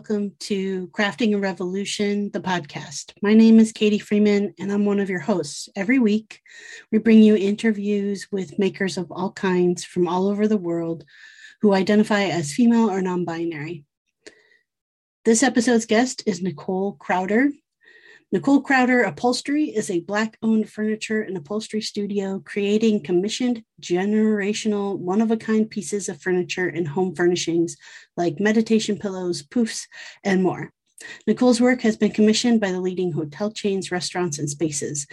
Welcome to Crafting a Revolution, the podcast. My name is Katie Freeman and I'm one of your hosts. Every week, we bring you interviews with makers of all kinds from all over the world who identify as female or non binary. This episode's guest is Nicole Crowder. Nicole Crowder Upholstery is a Black owned furniture and upholstery studio creating commissioned generational one of a kind pieces of furniture and home furnishings like meditation pillows, poofs, and more. Nicole's work has been commissioned by the leading hotel chains, restaurants, and spaces.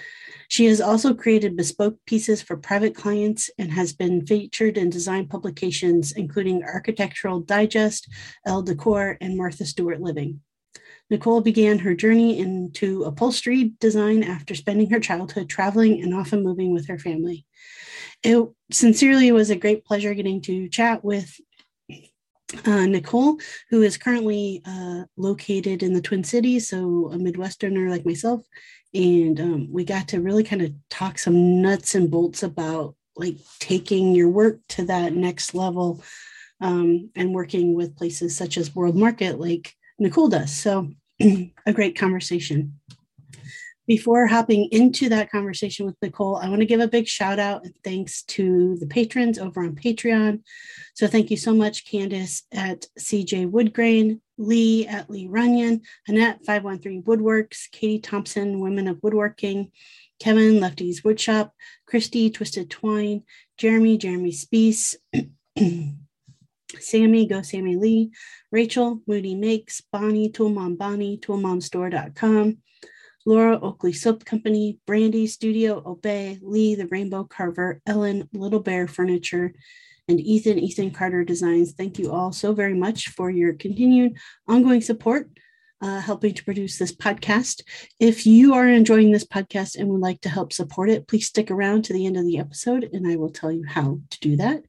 She has also created bespoke pieces for private clients and has been featured in design publications including Architectural Digest, Elle Decor, and Martha Stewart Living. Nicole began her journey into upholstery design after spending her childhood traveling and often moving with her family. It sincerely was a great pleasure getting to chat with uh, Nicole, who is currently uh, located in the Twin Cities, so a Midwesterner like myself. And um, we got to really kind of talk some nuts and bolts about like taking your work to that next level um, and working with places such as World Market, like Nicole does. So, a great conversation. Before hopping into that conversation with Nicole, I want to give a big shout out and thanks to the patrons over on Patreon. So, thank you so much, Candace at CJ Woodgrain, Lee at Lee Runyon, Annette 513 Woodworks, Katie Thompson, Women of Woodworking, Kevin Lefty's Woodshop, Christy Twisted Twine, Jeremy, Jeremy Spees. Sammy, go Sammy Lee, Rachel, Moody Makes, Bonnie, Tool Mom Bonnie, ToolMomStore.com, Laura Oakley Soap Company, Brandy Studio, Obey, Lee, The Rainbow Carver, Ellen, Little Bear Furniture, and Ethan, Ethan Carter Designs. Thank you all so very much for your continued ongoing support uh, helping to produce this podcast. If you are enjoying this podcast and would like to help support it, please stick around to the end of the episode and I will tell you how to do that.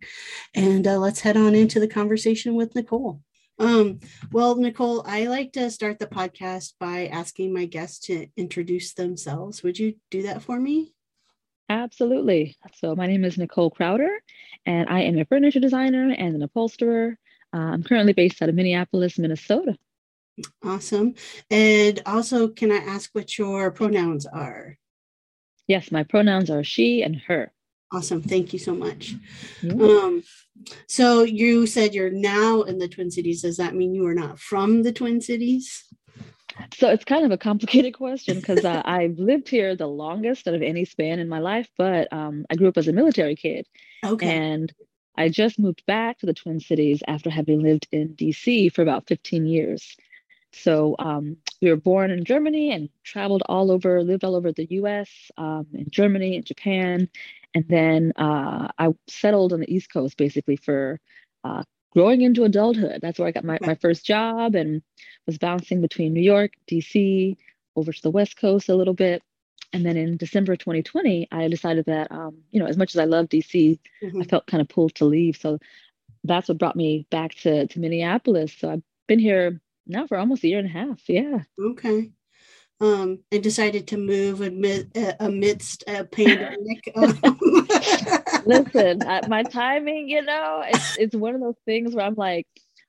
And uh, let's head on into the conversation with Nicole. Um, well, Nicole, I like to start the podcast by asking my guests to introduce themselves. Would you do that for me? Absolutely. So, my name is Nicole Crowder, and I am a furniture designer and an upholsterer. Uh, I'm currently based out of Minneapolis, Minnesota. Awesome. And also, can I ask what your pronouns are? Yes, my pronouns are she and her. Awesome. Thank you so much. Um, so you said you're now in the Twin Cities. Does that mean you are not from the Twin Cities? So it's kind of a complicated question because uh, I've lived here the longest out of any span in my life, but um, I grew up as a military kid. Okay. And I just moved back to the Twin Cities after having lived in DC for about 15 years. So um, we were born in Germany and traveled all over, lived all over the US, um, in Germany and Japan. And then uh, I settled on the East Coast basically for uh, growing into adulthood. That's where I got my, my first job and was bouncing between New York, DC, over to the West Coast a little bit. And then in December 2020, I decided that, um, you know, as much as I love DC, mm-hmm. I felt kind of pulled to leave. So that's what brought me back to, to Minneapolis. So I've been here now for almost a year and a half. Yeah. Okay. Um, and decided to move amid, uh, amidst a pandemic. Listen, my timing, you know, it's, it's one of those things where I'm like,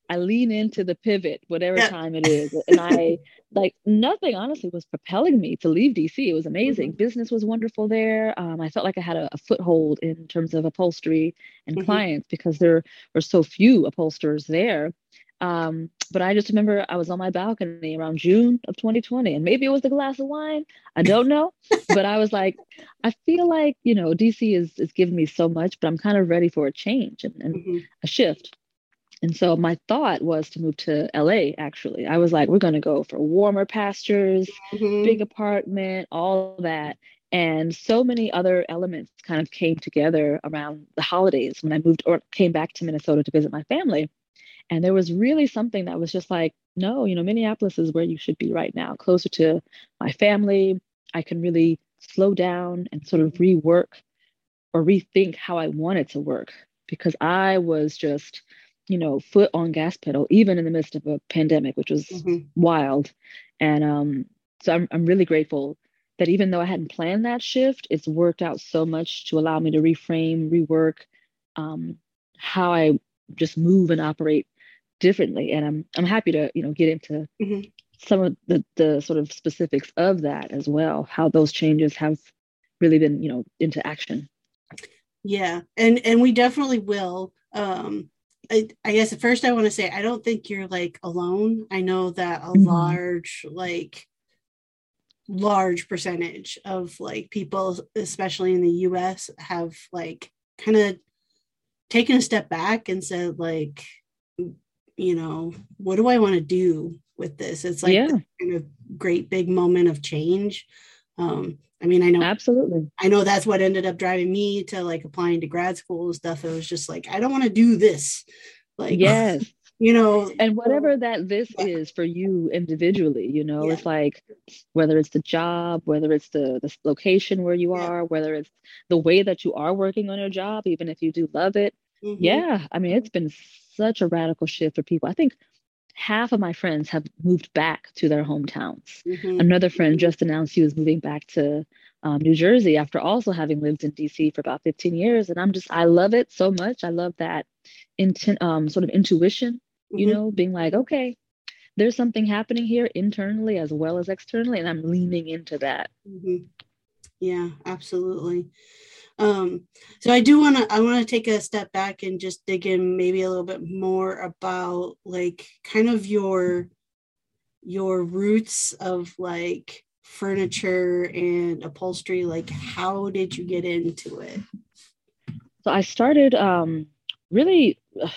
I lean into the pivot, whatever yeah. time it is. And I like nothing honestly was propelling me to leave DC. It was amazing. Mm-hmm. Business was wonderful there. Um, I felt like I had a, a, foothold in terms of upholstery and mm-hmm. clients because there were so few upholsterers there. Um, but I just remember I was on my balcony around June of 2020, and maybe it was the glass of wine. I don't know, but I was like, I feel like you know DC is is giving me so much, but I'm kind of ready for a change and, and mm-hmm. a shift. And so my thought was to move to LA. Actually, I was like, we're going to go for warmer pastures, mm-hmm. big apartment, all that. And so many other elements kind of came together around the holidays when I moved or came back to Minnesota to visit my family and there was really something that was just like, no, you know, Minneapolis is where you should be right now, closer to my family. I can really slow down and sort of rework or rethink how I wanted to work because I was just, you know, foot on gas pedal, even in the midst of a pandemic, which was mm-hmm. wild. And um, so I'm, I'm really grateful that even though I hadn't planned that shift, it's worked out so much to allow me to reframe, rework um, how I just move and operate differently. And I'm I'm happy to, you know, get into mm-hmm. some of the the sort of specifics of that as well, how those changes have really been, you know, into action. Yeah. And and we definitely will. Um I, I guess at first I want to say I don't think you're like alone. I know that a mm-hmm. large like large percentage of like people especially in the US have like kind of taken a step back and said like you know what do I want to do with this? It's like yeah. kind of great big moment of change. Um I mean, I know absolutely. I know that's what ended up driving me to like applying to grad school and stuff. It was just like, I don't want to do this. Like, yes, you know, and whatever that this yeah. is for you individually, you know, yeah. it's like whether it's the job, whether it's the the location where you are, whether it's the way that you are working on your job, even if you do love it. Mm-hmm. Yeah, I mean, it's been such a radical shift for people. I think half of my friends have moved back to their hometowns. Mm-hmm. Another friend mm-hmm. just announced he was moving back to um, New Jersey after also having lived in DC for about 15 years. And I'm just, I love it so much. I love that intent, um, sort of intuition, mm-hmm. you know, being like, okay, there's something happening here internally as well as externally. And I'm leaning into that. Mm-hmm. Yeah, absolutely. Um, so I do want to I want to take a step back and just dig in maybe a little bit more about like kind of your your roots of like furniture and upholstery. Like how did you get into it? So i started um really uh,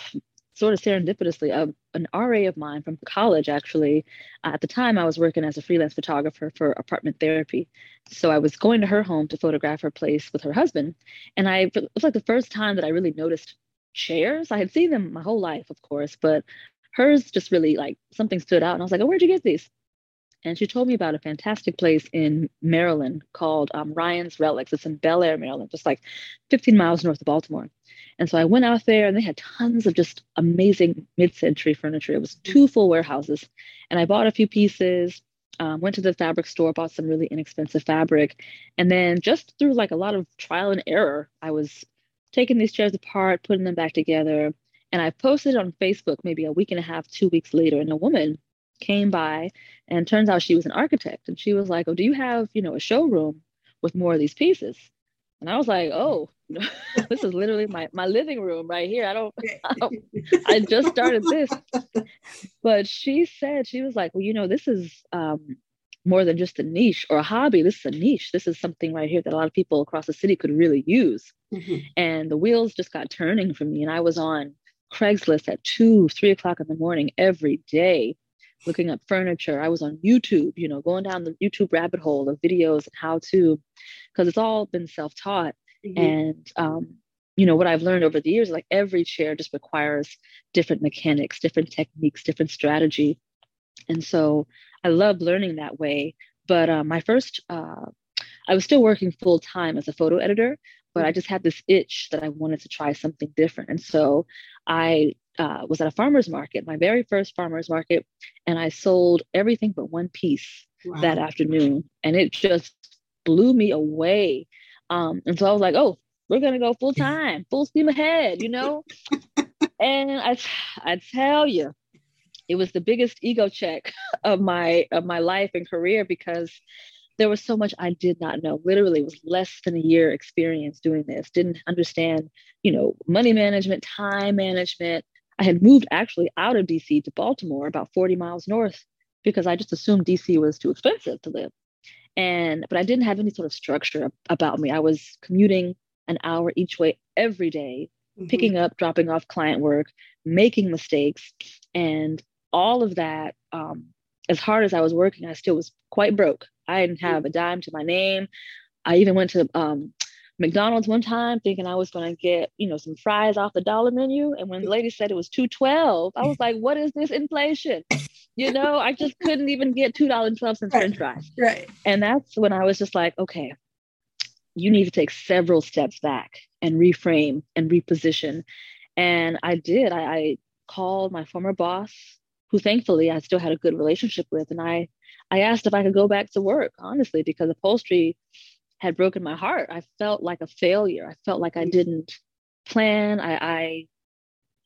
sort of serendipitously. Uh, an RA of mine from college actually. At the time I was working as a freelance photographer for apartment therapy. So I was going to her home to photograph her place with her husband. And I it was like the first time that I really noticed chairs. I had seen them my whole life of course but hers just really like something stood out. And I was like oh where'd you get these and she told me about a fantastic place in Maryland called um, Ryan's Relics. It's in Bel Air, Maryland, just like 15 miles north of Baltimore. And so I went out there and they had tons of just amazing mid century furniture. It was two full warehouses. And I bought a few pieces, um, went to the fabric store, bought some really inexpensive fabric. And then just through like a lot of trial and error, I was taking these chairs apart, putting them back together. And I posted on Facebook maybe a week and a half, two weeks later. And a woman came by and turns out she was an architect and she was like oh do you have you know a showroom with more of these pieces? And i was like oh this is literally my, my living room right here. I don't, I don't i just started this. But she said she was like well you know this is um, more than just a niche or a hobby. This is a niche. This is something right here that a lot of people across the city could really use. Mm-hmm. and the wheels just got turning for me and i was on craigslist at two three o'clock in the morning every day looking up furniture. I was on YouTube, you know, going down the YouTube rabbit hole of videos and how to, because it's all been self taught. Mm-hmm. And, um, you know, what I've learned over the years, like every chair just requires different mechanics, different techniques, different strategy. And so I love learning that way. But uh, my first, uh, I was still working full time as a photo editor, but I just had this itch that I wanted to try something different. And so I uh, was at a farmer's market, my very first farmer's market, and I sold everything but one piece wow. that afternoon. And it just blew me away. Um, and so I was like, oh, we're going to go full time, full steam ahead, you know? and I, I tell you, it was the biggest ego check of my of my life and career because there was so much I did not know. Literally, it was less than a year experience doing this. Didn't understand, you know, money management, time management. I had moved actually out of DC to Baltimore, about 40 miles north, because I just assumed DC was too expensive to live. And but I didn't have any sort of structure about me. I was commuting an hour each way every day, mm-hmm. picking up, dropping off client work, making mistakes, and all of that. Um, as hard as I was working, I still was quite broke. I didn't have a dime to my name. I even went to um, McDonald's one time thinking I was going to get, you know, some fries off the dollar menu. And when the lady said it was 212, I was like, what is this inflation? You know, I just couldn't even get $2.12 right. french fries. Right. And that's when I was just like, okay, you need to take several steps back and reframe and reposition. And I did. I, I called my former boss, who thankfully I still had a good relationship with. And I I asked if I could go back to work, honestly, because upholstery had broken my heart. I felt like a failure. I felt like I didn't plan. I, I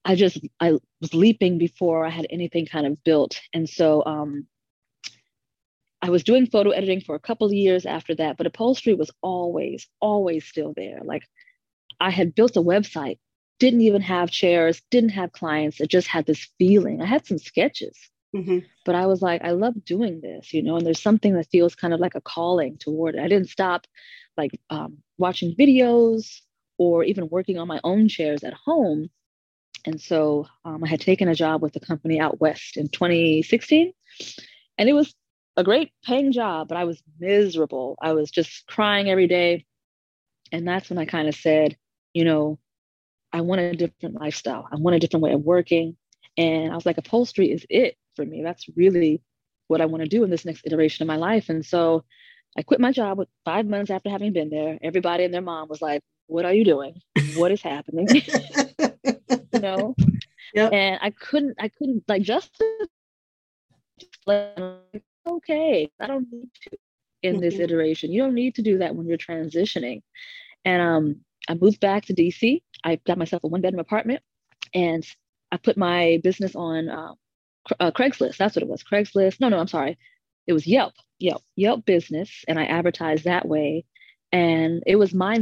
I just I was leaping before I had anything kind of built. And so um, I was doing photo editing for a couple of years after that, but upholstery was always, always still there. Like I had built a website, didn't even have chairs, didn't have clients. It just had this feeling. I had some sketches, mm-hmm. but I was like, I love doing this, you know, and there's something that feels kind of like a calling toward it. I didn't stop like um, watching videos or even working on my own chairs at home. And so um, I had taken a job with a company out west in 2016. And it was a great paying job, but I was miserable. I was just crying every day. And that's when I kind of said, you know, I want a different lifestyle. I want a different way of working. And I was like, upholstery is it for me. That's really what I want to do in this next iteration of my life. And so I quit my job with five months after having been there. Everybody and their mom was like, What are you doing? What is happening? you know? Yep. And I couldn't, I couldn't like just okay. I don't need to in this mm-hmm. iteration. You don't need to do that when you're transitioning. And um, I moved back to DC. I got myself a one bedroom apartment and I put my business on uh, uh, Craigslist. That's what it was. Craigslist. No, no, I'm sorry. It was Yelp. Yelp. Yelp business. And I advertised that way. And it was my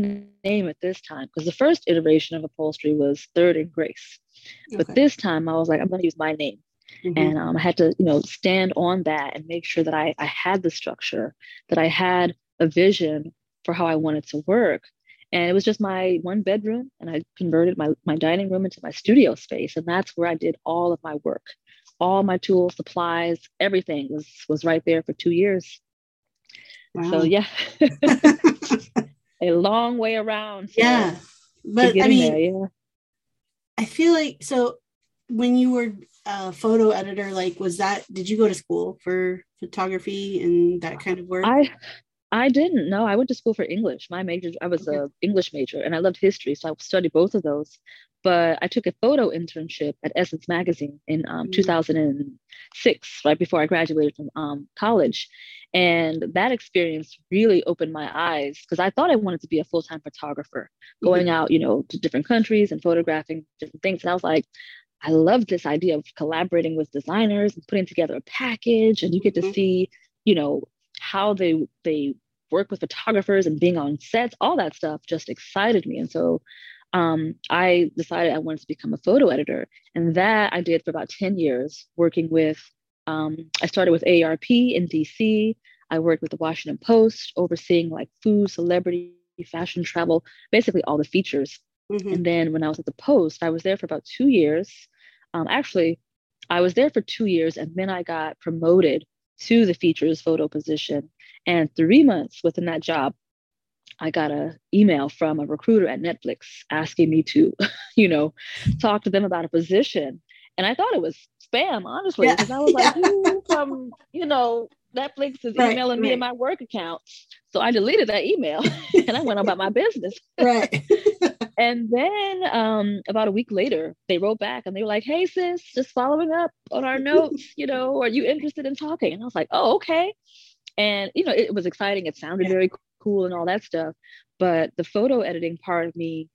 name at this time because the first iteration of upholstery was Third and Grace. Okay. But this time I was like, I'm going to use my name. Mm-hmm. And um, I had to, you know, stand on that and make sure that I, I had the structure, that I had a vision for how I wanted to work. And it was just my one bedroom, and I converted my, my dining room into my studio space. And that's where I did all of my work. All my tools, supplies, everything was was right there for two years. Wow. So yeah, a long way around. yeah, but I mean, there, yeah. I feel like so when you were a photo editor, like was that did you go to school for photography and that kind of work? I I didn't. No, I went to school for English. My major, I was okay. a English major, and I loved history, so I studied both of those. But I took a photo internship at Essence Magazine in um, mm-hmm. 2006, right before I graduated from um, college, and that experience really opened my eyes because I thought I wanted to be a full time photographer, going mm-hmm. out, you know, to different countries and photographing different things. And I was like, I love this idea of collaborating with designers and putting together a package, and you get to mm-hmm. see, you know, how they they work with photographers and being on sets. All that stuff just excited me, and so um, I decided I wanted to become a photo editor, and that I did for about ten years, working with. Um, I started with AARP in DC. I worked with the Washington Post, overseeing like food, celebrity, fashion, travel, basically all the features. Mm-hmm. And then when I was at the Post, I was there for about two years um, actually, I was there for two years and then I got promoted to the features photo position. And three months within that job, I got an email from a recruiter at Netflix asking me to, you know, talk to them about a position. And I thought it was spam, honestly, because yeah. I was like, who from, you know, Netflix is right, emailing right. me in my work account. So I deleted that email and I went about my business. Right. and then um, about a week later, they wrote back and they were like, hey, sis, just following up on our notes, you know, are you interested in talking? And I was like, oh, okay. And, you know, it was exciting. It sounded yeah. very cool and all that stuff. But the photo editing part of me,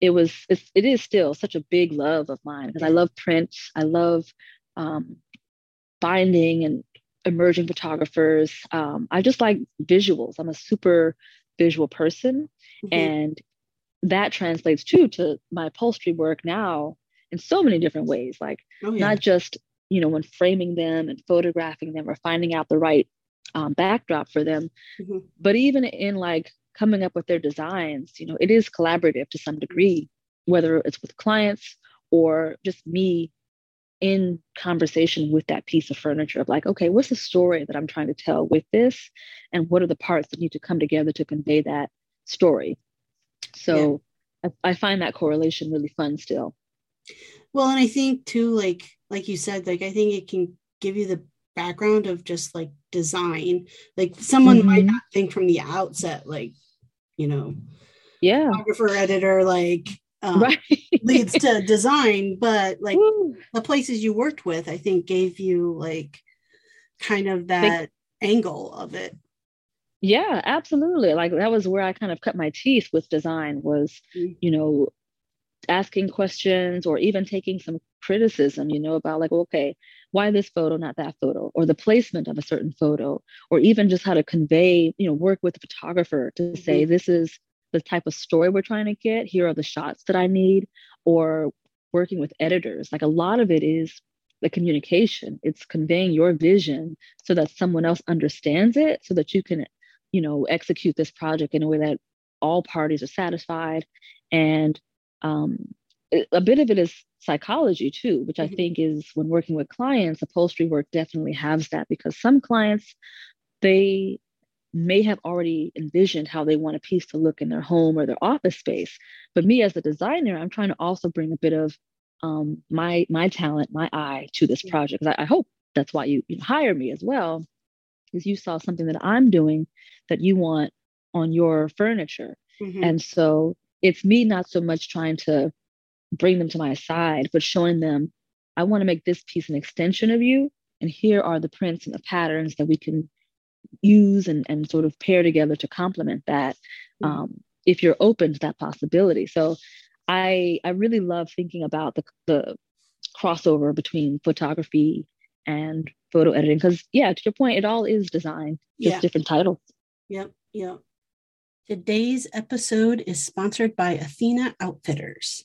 it was, it's, it is still such a big love of mine because I love print. I love um, binding and emerging photographers. Um, I just like visuals. I'm a super visual person. Mm-hmm. And that translates too to my upholstery work now in so many different ways like oh, yeah. not just you know when framing them and photographing them or finding out the right um, backdrop for them mm-hmm. but even in like coming up with their designs you know it is collaborative to some degree whether it's with clients or just me in conversation with that piece of furniture of like okay what's the story that i'm trying to tell with this and what are the parts that need to come together to convey that story so yeah. I, I find that correlation really fun still. Well, and I think too, like like you said, like I think it can give you the background of just like design. Like someone mm-hmm. might not think from the outset, like, you know, yeah, photographer, editor, like um, right. leads to design, but like Woo. the places you worked with, I think gave you like kind of that angle of it. Yeah, absolutely. Like that was where I kind of cut my teeth with design was, mm-hmm. you know, asking questions or even taking some criticism, you know, about like, okay, why this photo, not that photo, or the placement of a certain photo, or even just how to convey, you know, work with the photographer to mm-hmm. say, this is the type of story we're trying to get. Here are the shots that I need, or working with editors. Like a lot of it is the communication, it's conveying your vision so that someone else understands it, so that you can, you know, execute this project in a way that all parties are satisfied and um, a bit of it is psychology too, which I mm-hmm. think is when working with clients, upholstery work definitely has that because some clients, they may have already envisioned how they want a piece to look in their home or their office space. But me as a designer, I'm trying to also bring a bit of um, my my talent, my eye to this project. I, I hope that's why you, you hire me as well, is you saw something that I'm doing that you want on your furniture. Mm-hmm. And so it's me not so much trying to bring them to my side, but showing them, I want to make this piece an extension of you. And here are the prints and the patterns that we can use and, and sort of pair together to complement that mm-hmm. um, if you're open to that possibility. So I I really love thinking about the the crossover between photography and photo editing because yeah, to your point, it all is design, just yeah. different titles. Yep, yep. Today's episode is sponsored by Athena Outfitters.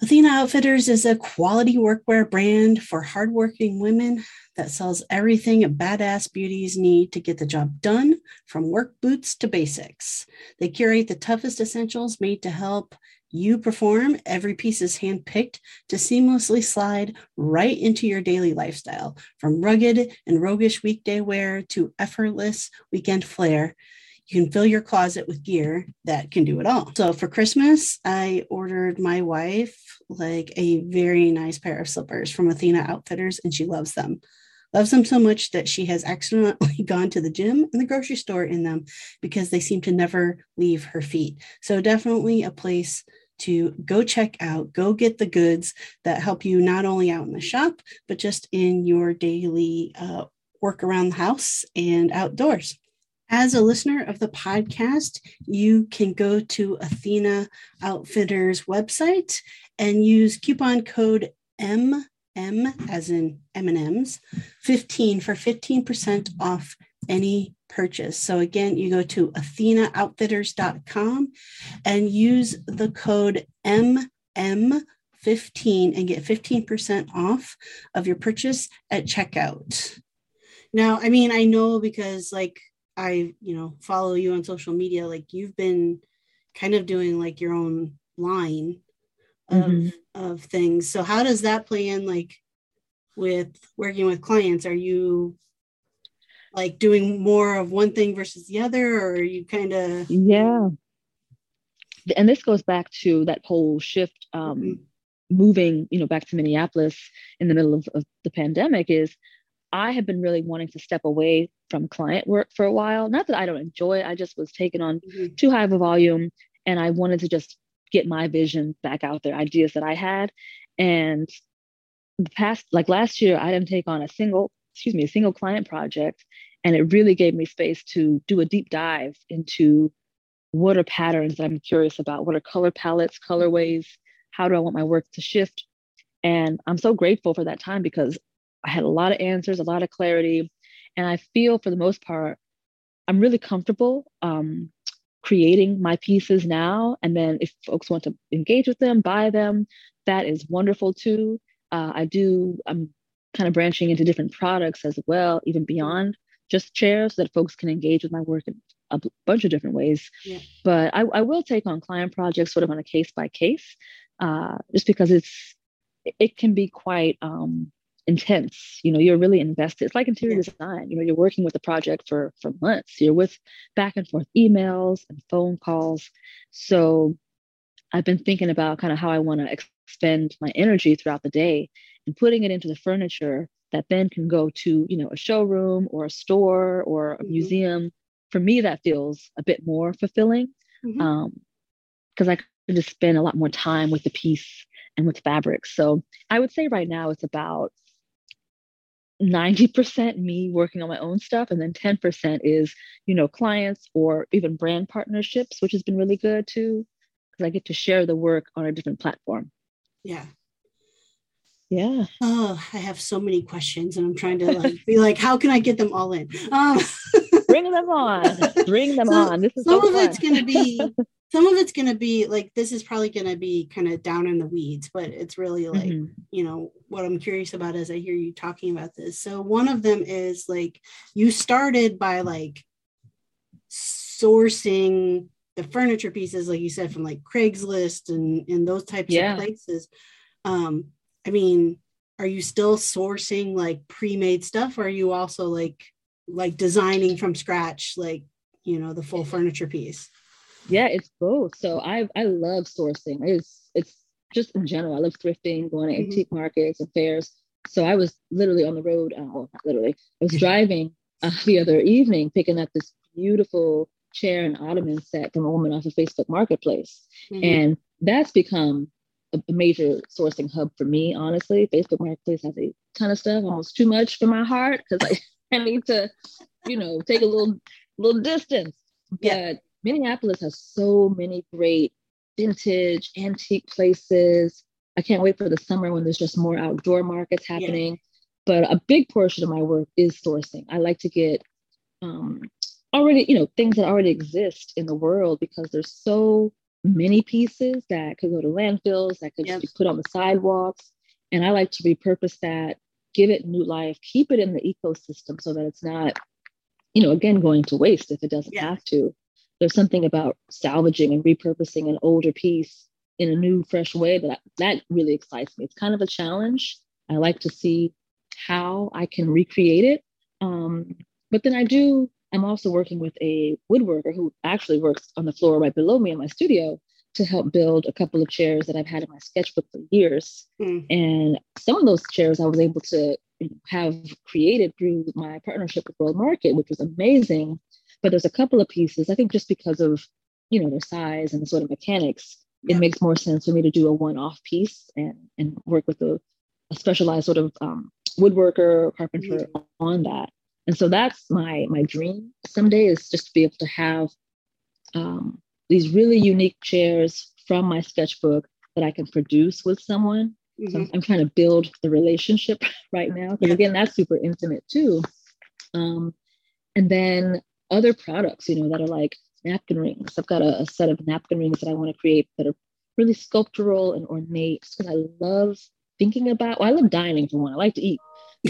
Athena Outfitters is a quality workwear brand for hardworking women that sells everything badass beauties need to get the job done, from work boots to basics. They curate the toughest essentials made to help you perform. Every piece is handpicked to seamlessly slide right into your daily lifestyle, from rugged and roguish weekday wear to effortless weekend flair you can fill your closet with gear that can do it all. So for Christmas, I ordered my wife like a very nice pair of slippers from Athena Outfitters, and she loves them. Loves them so much that she has accidentally gone to the gym and the grocery store in them because they seem to never leave her feet. So definitely a place to go check out, go get the goods that help you not only out in the shop, but just in your daily uh, work around the house and outdoors. As a listener of the podcast, you can go to Athena Outfitters website and use coupon code M M as in M&Ms 15 for 15% off any purchase. So again, you go to athenaoutfitters.com and use the code MM15 and get 15% off of your purchase at checkout. Now, I mean, I know because like I, you know, follow you on social media, like you've been kind of doing like your own line of mm-hmm. of things. So how does that play in like with working with clients? Are you like doing more of one thing versus the other or are you kind of Yeah. And this goes back to that whole shift um mm-hmm. moving, you know, back to Minneapolis in the middle of, of the pandemic is I have been really wanting to step away from client work for a while. Not that I don't enjoy it, I just was taking on mm-hmm. too high of a volume and I wanted to just get my vision back out there, ideas that I had. And the past, like last year, I didn't take on a single, excuse me, a single client project. And it really gave me space to do a deep dive into what are patterns that I'm curious about? What are color palettes, colorways? How do I want my work to shift? And I'm so grateful for that time because I had a lot of answers, a lot of clarity. And I feel for the most part, I'm really comfortable um, creating my pieces now. And then if folks want to engage with them, buy them, that is wonderful too. Uh, I do, I'm kind of branching into different products as well, even beyond just chairs so that folks can engage with my work in a bunch of different ways. Yeah. But I, I, will take on client projects sort of on a case by case, uh, just because it's, it can be quite um, intense you know you're really invested. It's like interior design you know you're working with the project for for months. You're with back and forth emails and phone calls. So i've been thinking about kind of how i want to expend my energy throughout the day and putting it into the furniture that then can go to you know a showroom or a store or a mm-hmm. museum. For me that feels a bit more fulfilling mm-hmm. um because i can just spend a lot more time with the piece and with fabrics so i would say right now it's about 90% me working on my own stuff and then 10% is you know clients or even brand partnerships which has been really good too because I get to share the work on a different platform. Yeah. Yeah. Oh, I have so many questions and I'm trying to like be like, how can I get them all in? Um, Bring them on. Bring them so, on. This is some so of it's gonna be some of it's gonna be like this is probably gonna be kind of down in the weeds, but it's really like, mm-hmm. you know, what I'm curious about as I hear you talking about this. So one of them is like you started by like sourcing the furniture pieces, like you said, from like Craigslist and, and those types yeah. of places. Um, I mean, are you still sourcing like pre-made stuff or are you also like like designing from scratch like you know the full furniture piece yeah it's both so i i love sourcing it's it's just in general i love thrifting going to mm-hmm. antique markets and fairs so i was literally on the road uh, well not literally i was driving uh, the other evening picking up this beautiful chair and ottoman set from a woman off of facebook marketplace mm-hmm. and that's become a, a major sourcing hub for me honestly facebook marketplace has a ton of stuff almost too much for my heart because i I need to, you know, take a little little distance. Yeah. Minneapolis has so many great vintage, antique places. I can't wait for the summer when there's just more outdoor markets happening. Yeah. But a big portion of my work is sourcing. I like to get um, already, you know, things that already exist in the world because there's so many pieces that could go to landfills, that could yep. be put on the sidewalks. And I like to repurpose that give it new life, keep it in the ecosystem so that it's not, you know, again, going to waste if it doesn't yeah. have to. There's something about salvaging and repurposing an older piece in a new, fresh way that that really excites me. It's kind of a challenge. I like to see how I can recreate it. Um, but then I do, I'm also working with a woodworker who actually works on the floor right below me in my studio to help build a couple of chairs that I've had in my sketchbook for years. Mm. And some of those chairs I was able to have created through my partnership with World Market, which was amazing. But there's a couple of pieces, I think just because of, you know, their size and sort of mechanics, yeah. it makes more sense for me to do a one-off piece and, and work with a, a specialized sort of um, woodworker or carpenter on that. And so that's my my dream someday is just to be able to have um, these really unique chairs from my sketchbook that I can produce with someone. Mm-hmm. So I'm, I'm, trying to build the relationship right now because again, that's super intimate too. Um, and then other products, you know, that are like napkin rings. I've got a, a set of napkin rings that I want to create that are really sculptural and ornate because I love thinking about. Well, I love dining for one. I like to eat.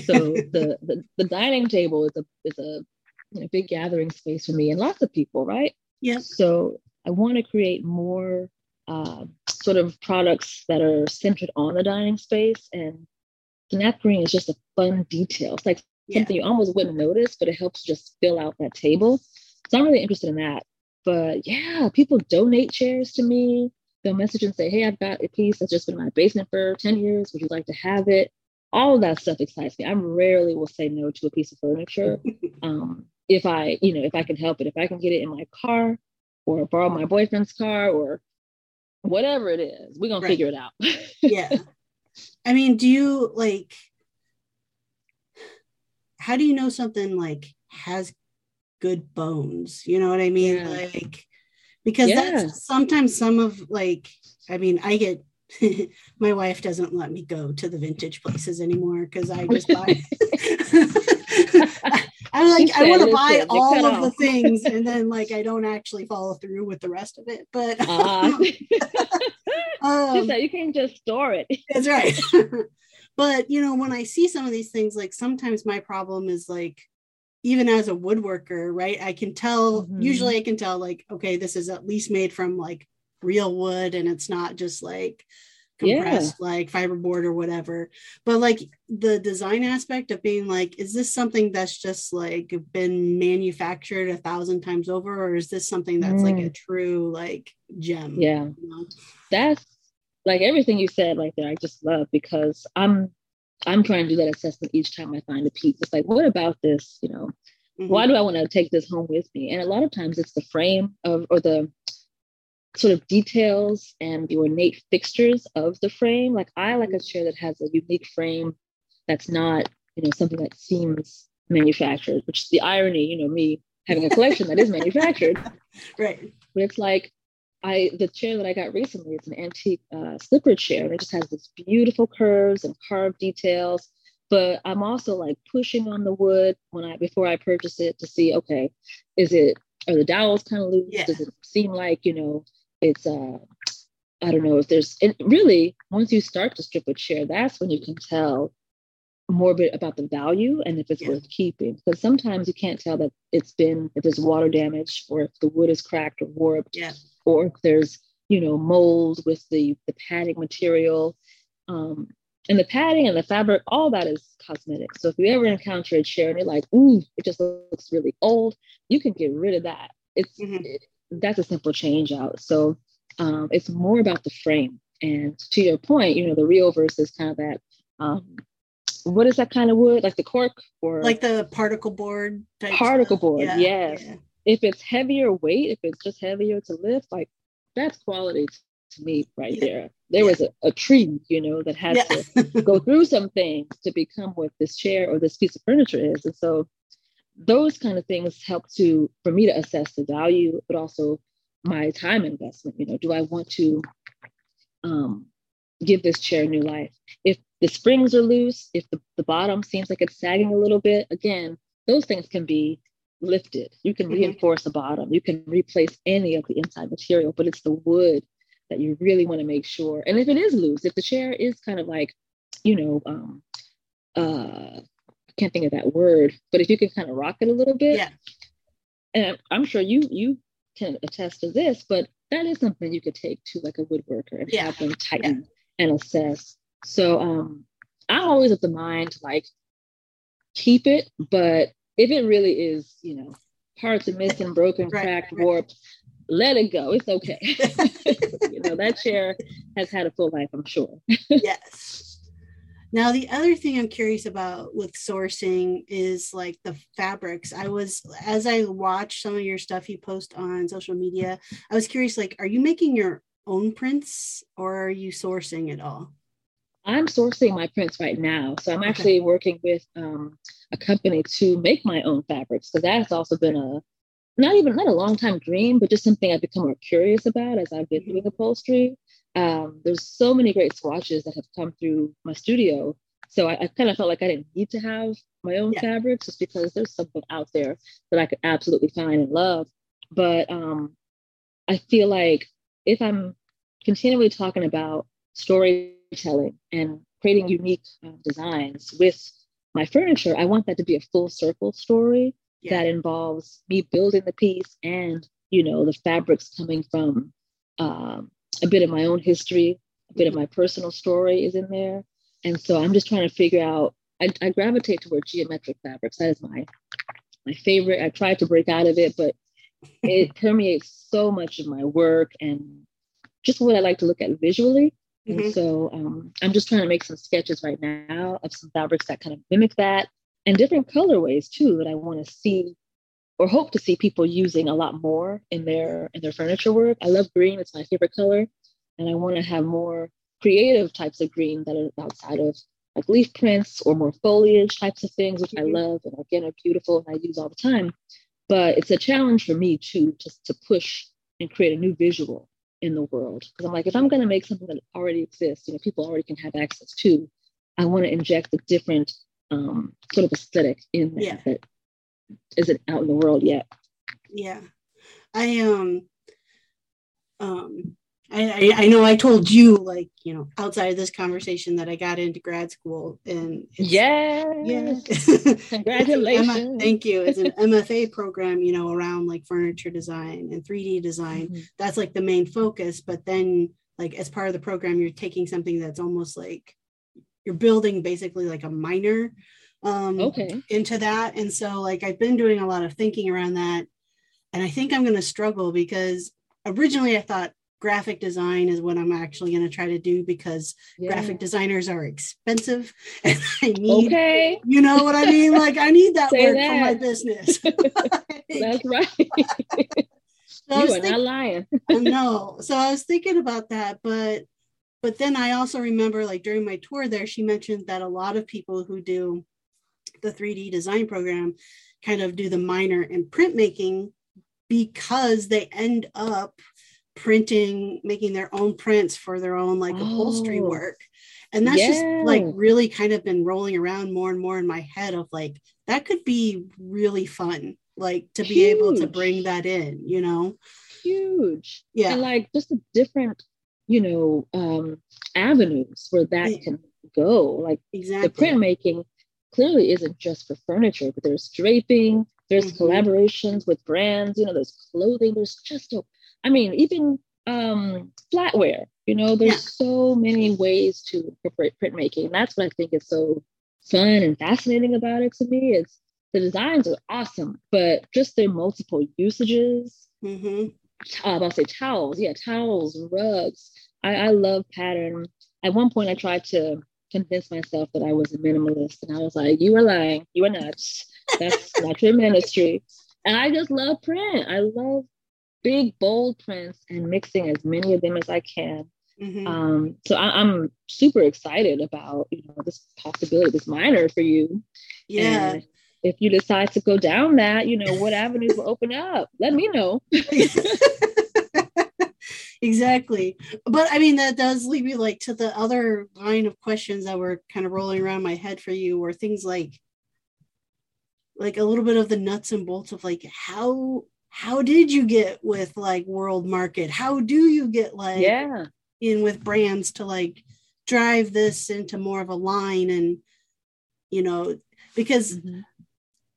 So the, the the dining table is a is a you know, big gathering space for me and lots of people, right? Yeah. So I want to create more uh, sort of products that are centered on the dining space. And the napkin is just a fun detail. It's like yeah. something you almost wouldn't notice, but it helps just fill out that table. So I'm really interested in that. But yeah, people donate chairs to me. They'll message and say, Hey, I've got a piece that's just been in my basement for 10 years. Would you like to have it? All of that stuff excites me. I rarely will say no to a piece of furniture. um, if I, you know, if I can help it, if I can get it in my car, or borrow my boyfriend's car or whatever it is. We're gonna right. figure it out. yeah. I mean, do you like how do you know something like has good bones? You know what I mean? Yeah. Like because yeah. that's sometimes some of like I mean, I get my wife doesn't let me go to the vintage places anymore because I just buy I'm like, I want to buy all of the things, and then like I don't actually follow through with the rest of it. But uh, um, you can just store it. That's right. But you know, when I see some of these things, like sometimes my problem is like, even as a woodworker, right? I can tell. Mm-hmm. Usually, I can tell like, okay, this is at least made from like real wood, and it's not just like compressed yeah. like fiberboard or whatever but like the design aspect of being like is this something that's just like been manufactured a thousand times over or is this something that's mm. like a mm. true like gem yeah you know? that's like everything you said right there i just love because i'm i'm trying to do that assessment each time i find a piece it's like what about this you know mm-hmm. why do i want to take this home with me and a lot of times it's the frame of or the sort of details and the ornate fixtures of the frame. Like I like a chair that has a unique frame that's not, you know, something that seems manufactured, which is the irony, you know, me having a collection that is manufactured. Right. But it's like I the chair that I got recently is an antique uh, slipper chair, and it just has these beautiful curves and carved details. But I'm also like pushing on the wood when I before I purchase it to see, okay, is it are the dowels kind of loose? Yeah. Does it seem like you know it's uh I don't know if there's and really once you start to strip a chair, that's when you can tell more bit about the value and if it's yeah. worth keeping. Because sometimes you can't tell that it's been if there's water damage or if the wood is cracked or warped, yeah. Or if there's you know mold with the the padding material. Um, and the padding and the fabric, all that is cosmetic. So if you ever encounter a chair and you're like, ooh, it just looks really old, you can get rid of that. It's mm-hmm. it, that's a simple change out. So um, it's more about the frame. And to your point, you know, the real versus kind of that um, what is that kind of wood? Like the cork or like the particle board particle stuff. board, yeah, yes. Yeah. If it's heavier weight, if it's just heavier to lift, like that's quality to me right yeah. there. There was a, a, tree, you know, that had to go through some things to become what this chair or this piece of furniture is. And so those kind of things help to for me to assess the value, but also my time investment. You know, do I want to um, give this chair new life? If the springs are loose, if the, the bottom seems like it's sagging a little bit, again, those things can be lifted. You can mm-hmm. reinforce the bottom, you can replace any of the inside material, but it's the wood that you really want to make sure. And if it is loose, if the chair is kind of like, you know, um, uh, I can't think of that word, but if you can kind of rock it a little bit, yeah. And I'm sure you you can attest to this, but that is something you could take to like a woodworker and yeah. have them tighten yeah. and assess so um, I'm always of the mind to like keep it, but if it really is, you know, parts are missing, broken, right, cracked, right. warped, let it go. It's okay. you know, that chair has had a full life, I'm sure. yes. Now, the other thing I'm curious about with sourcing is like the fabrics. I was, as I watched some of your stuff you post on social media, I was curious, like, are you making your own prints or are you sourcing it all? I'm sourcing my prints right now. So I'm actually working with um, a company to make my own fabrics because that's also been a not even not a long time dream, but just something I've become more curious about as I've been doing upholstery. Um, there's so many great swatches that have come through my studio. So I, I kind of felt like I didn't need to have my own yeah. fabrics just because there's something out there that I could absolutely find and love. But um, I feel like if I'm continually talking about story storytelling and creating unique designs with my furniture, I want that to be a full circle story yeah. that involves me building the piece and you know the fabrics coming from um, a bit of my own history, a bit of my personal story is in there, and so I'm just trying to figure out. I, I gravitate toward geometric fabrics. That is my my favorite. I tried to break out of it, but it permeates so much of my work and just what I like to look at visually. Mm-hmm. And so um, I'm just trying to make some sketches right now of some fabrics that kind of mimic that and different colorways too that I want to see or hope to see people using a lot more in their in their furniture work. I love green, it's my favorite color. And I want to have more creative types of green that are outside of like leaf prints or more foliage types of things, which mm-hmm. I love and again are beautiful and I use all the time. But it's a challenge for me too, just to push and create a new visual in the world. Because I'm like, if I'm going to make something that already exists, you know, people already can have access to, I want to inject a different um, sort of aesthetic in there yeah. that isn't out in the world yet. Yeah, I um um I, I, know I told you like you know outside of this conversation that I got into grad school and yeah. Yeah congratulations. thank you. It's an MFA program you know around like furniture design and 3D design. Mm-hmm. that's like the main focus but then like as part of the program you're taking something that's almost like you're building basically like a minor um okay. into that. And so like I've been doing a lot of thinking around that. And I think I'm going to struggle because originally I thought graphic design is what I'm actually going to try to do because yeah. graphic designers are expensive and I need okay. you know what I mean like I need that work that. for my business. That's right. so you are thinking, not lying. no. So I was thinking about that but but then I also remember like during my tour there she mentioned that a lot of people who do the 3D design program kind of do the minor in printmaking because they end up printing, making their own prints for their own like oh, upholstery work. And that's yeah. just like really kind of been rolling around more and more in my head of like, that could be really fun, like to be Huge. able to bring that in, you know? Huge. Yeah. And like just a different, you know, um, avenues where that yeah. can go. Like exactly. the printmaking clearly isn't just for furniture, but there's draping, there's mm-hmm. collaborations with brands, you know, there's clothing, there's just a, I mean, even um, flatware, you know, there's yeah. so many ways to incorporate printmaking. And that's what I think is so fun and fascinating about it to me. It's the designs are awesome, but just their multiple usages. Mm-hmm. Uh, I'll say towels, yeah, towels, rugs. I, I love pattern. At one point, I tried to convince myself that I was a minimalist, and I was like, "You are lying. You are nuts. That's not your ministry." And I just love print. I love big, bold prints and mixing as many of them as I can. Mm-hmm. Um, so I, am super excited about you know this possibility, this minor for you. Yeah. And if you decide to go down that, you know what avenues will open up. Let me know. exactly. But I mean, that does lead me like to the other line of questions that were kind of rolling around my head for you, were things like like a little bit of the nuts and bolts of like how how did you get with like world market? How do you get like yeah. in with brands to like drive this into more of a line and you know because mm-hmm.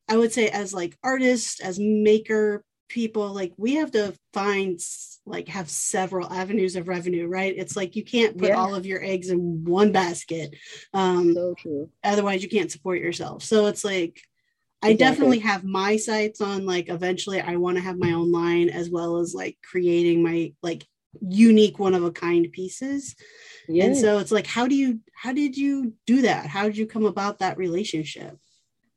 i would say as like artists as maker people like we have to find like have several avenues of revenue right? It's like you can't put yeah. all of your eggs in one basket um so true. otherwise you can't support yourself. So it's like I definitely have my sights on like eventually I want to have my own line as well as like creating my like unique one of a kind pieces. Yes. And so it's like how do you how did you do that? How did you come about that relationship?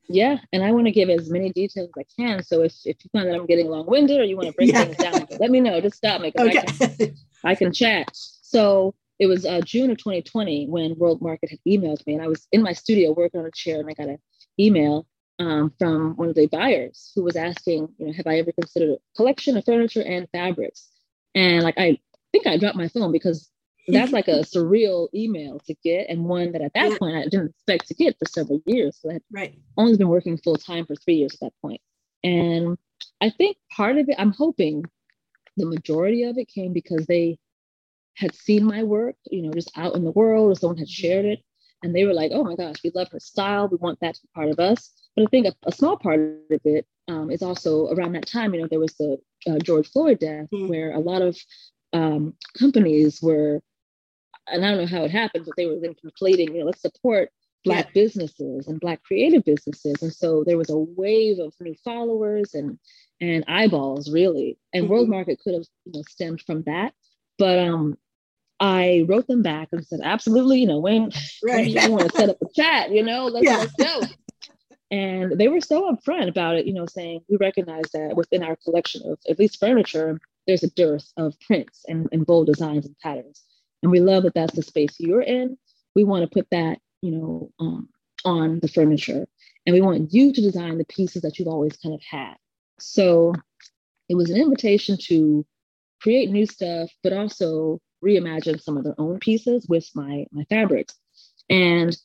Yeah, and I want to give as many details as I can. So if, if you find that I'm getting long-winded or you want to break yeah. things down, let me know. Just stop me. Okay. I can, I can chat. So it was uh, June of 2020 when World Market had emailed me, and I was in my studio working on a chair, and I got an email um, from one of the buyers who was asking, you know, have I ever considered a collection of furniture and fabrics? And like, I think I dropped my phone because that's like a surreal email to get, and one that at that yeah. point I didn't expect to get for several years. So I had right. only been working full time for three years at that point. And I think part of it, I'm hoping the majority of it came because they had seen my work, you know, just out in the world, or someone had shared it. And they were like, oh my gosh, we love her style. We want that to be part of us. But I think a, a small part of it um, is also around that time, you know, there was the uh, George Floyd death, mm-hmm. where a lot of um, companies were, and I don't know how it happened, but they were then conflating, you know, let's support Black yeah. businesses and Black creative businesses. And so there was a wave of new followers and and eyeballs, really. And mm-hmm. World Market could have you know, stemmed from that. But um, I wrote them back and said, absolutely, you know, when, right. when you want to set up a chat? You know, let's, yeah. let's go. And they were so upfront about it, you know, saying we recognize that within our collection of at least furniture, there's a dearth of prints and, and bold designs and patterns. And we love that that's the space you're in. We want to put that, you know, um, on the furniture. And we want you to design the pieces that you've always kind of had. So it was an invitation to create new stuff, but also reimagine some of their own pieces with my my fabrics. And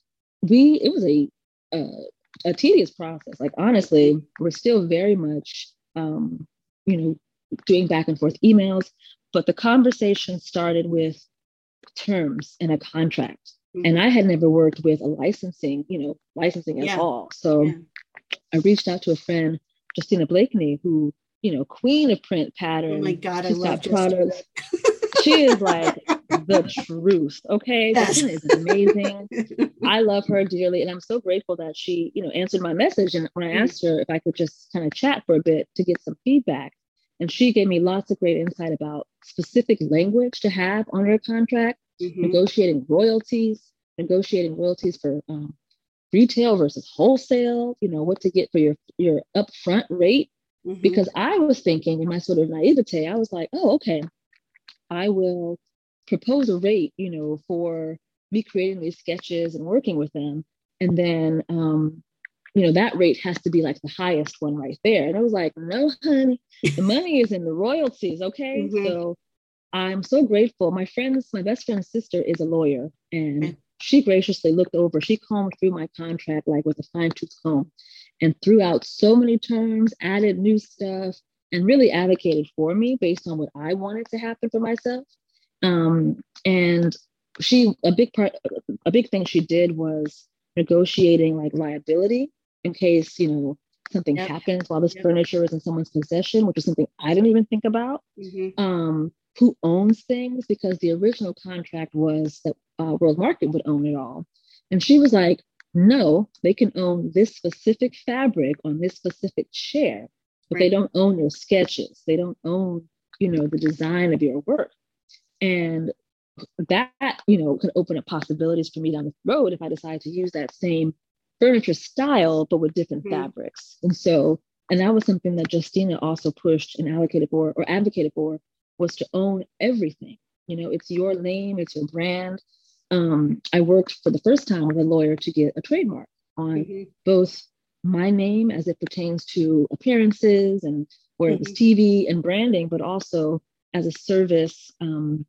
we, it was a, uh, a tedious process. Like honestly, we're still very much, um, you know, doing back and forth emails, but the conversation started with terms and a contract. Mm-hmm. And I had never worked with a licensing, you know, licensing yeah. at all. So yeah. I reached out to a friend, Justina Blakeney, who, you know, queen of print patterns. Oh my God, I love products. she is like the truth. Okay. Yes. is amazing. I love her dearly. And I'm so grateful that she, you know, answered my message. And when I mm-hmm. asked her if I could just kind of chat for a bit to get some feedback, and she gave me lots of great insight about specific language to have on your contract, mm-hmm. negotiating royalties, negotiating royalties for um, retail versus wholesale, you know, what to get for your, your upfront rate. Mm-hmm. Because I was thinking in my sort of naivete, I was like, oh, okay, I will propose a rate, you know, for me creating these sketches and working with them. And then, um, you know, that rate has to be like the highest one right there. And I was like, no, honey, the money is in the royalties. Okay. Mm-hmm. So I'm so grateful. My friend's, my best friend's sister is a lawyer, and she graciously looked over. She combed through my contract like with a fine tooth comb, and threw out so many terms, added new stuff, and really advocated for me based on what I wanted to happen for myself. Um, and she, a big part, a big thing she did was negotiating like liability in case you know something yep. happens while this yep. furniture is in someone's possession, which is something I didn't even think about. Mm-hmm. Um, who owns things? Because the original contract was that uh, World Market would own it all. And she was like, no, they can own this specific fabric on this specific chair, but right. they don't own your sketches. They don't own, you know, the design of your work. And that, you know, can open up possibilities for me down the road if I decide to use that same furniture style, but with different mm-hmm. fabrics. And so, and that was something that Justina also pushed and allocated for or advocated for was to own everything. You know, it's your name, it's your brand. Um, I worked for the first time with a lawyer to get a trademark on mm-hmm. both my name as it pertains to appearances and where mm-hmm. it was TV and branding, but also as a service, um,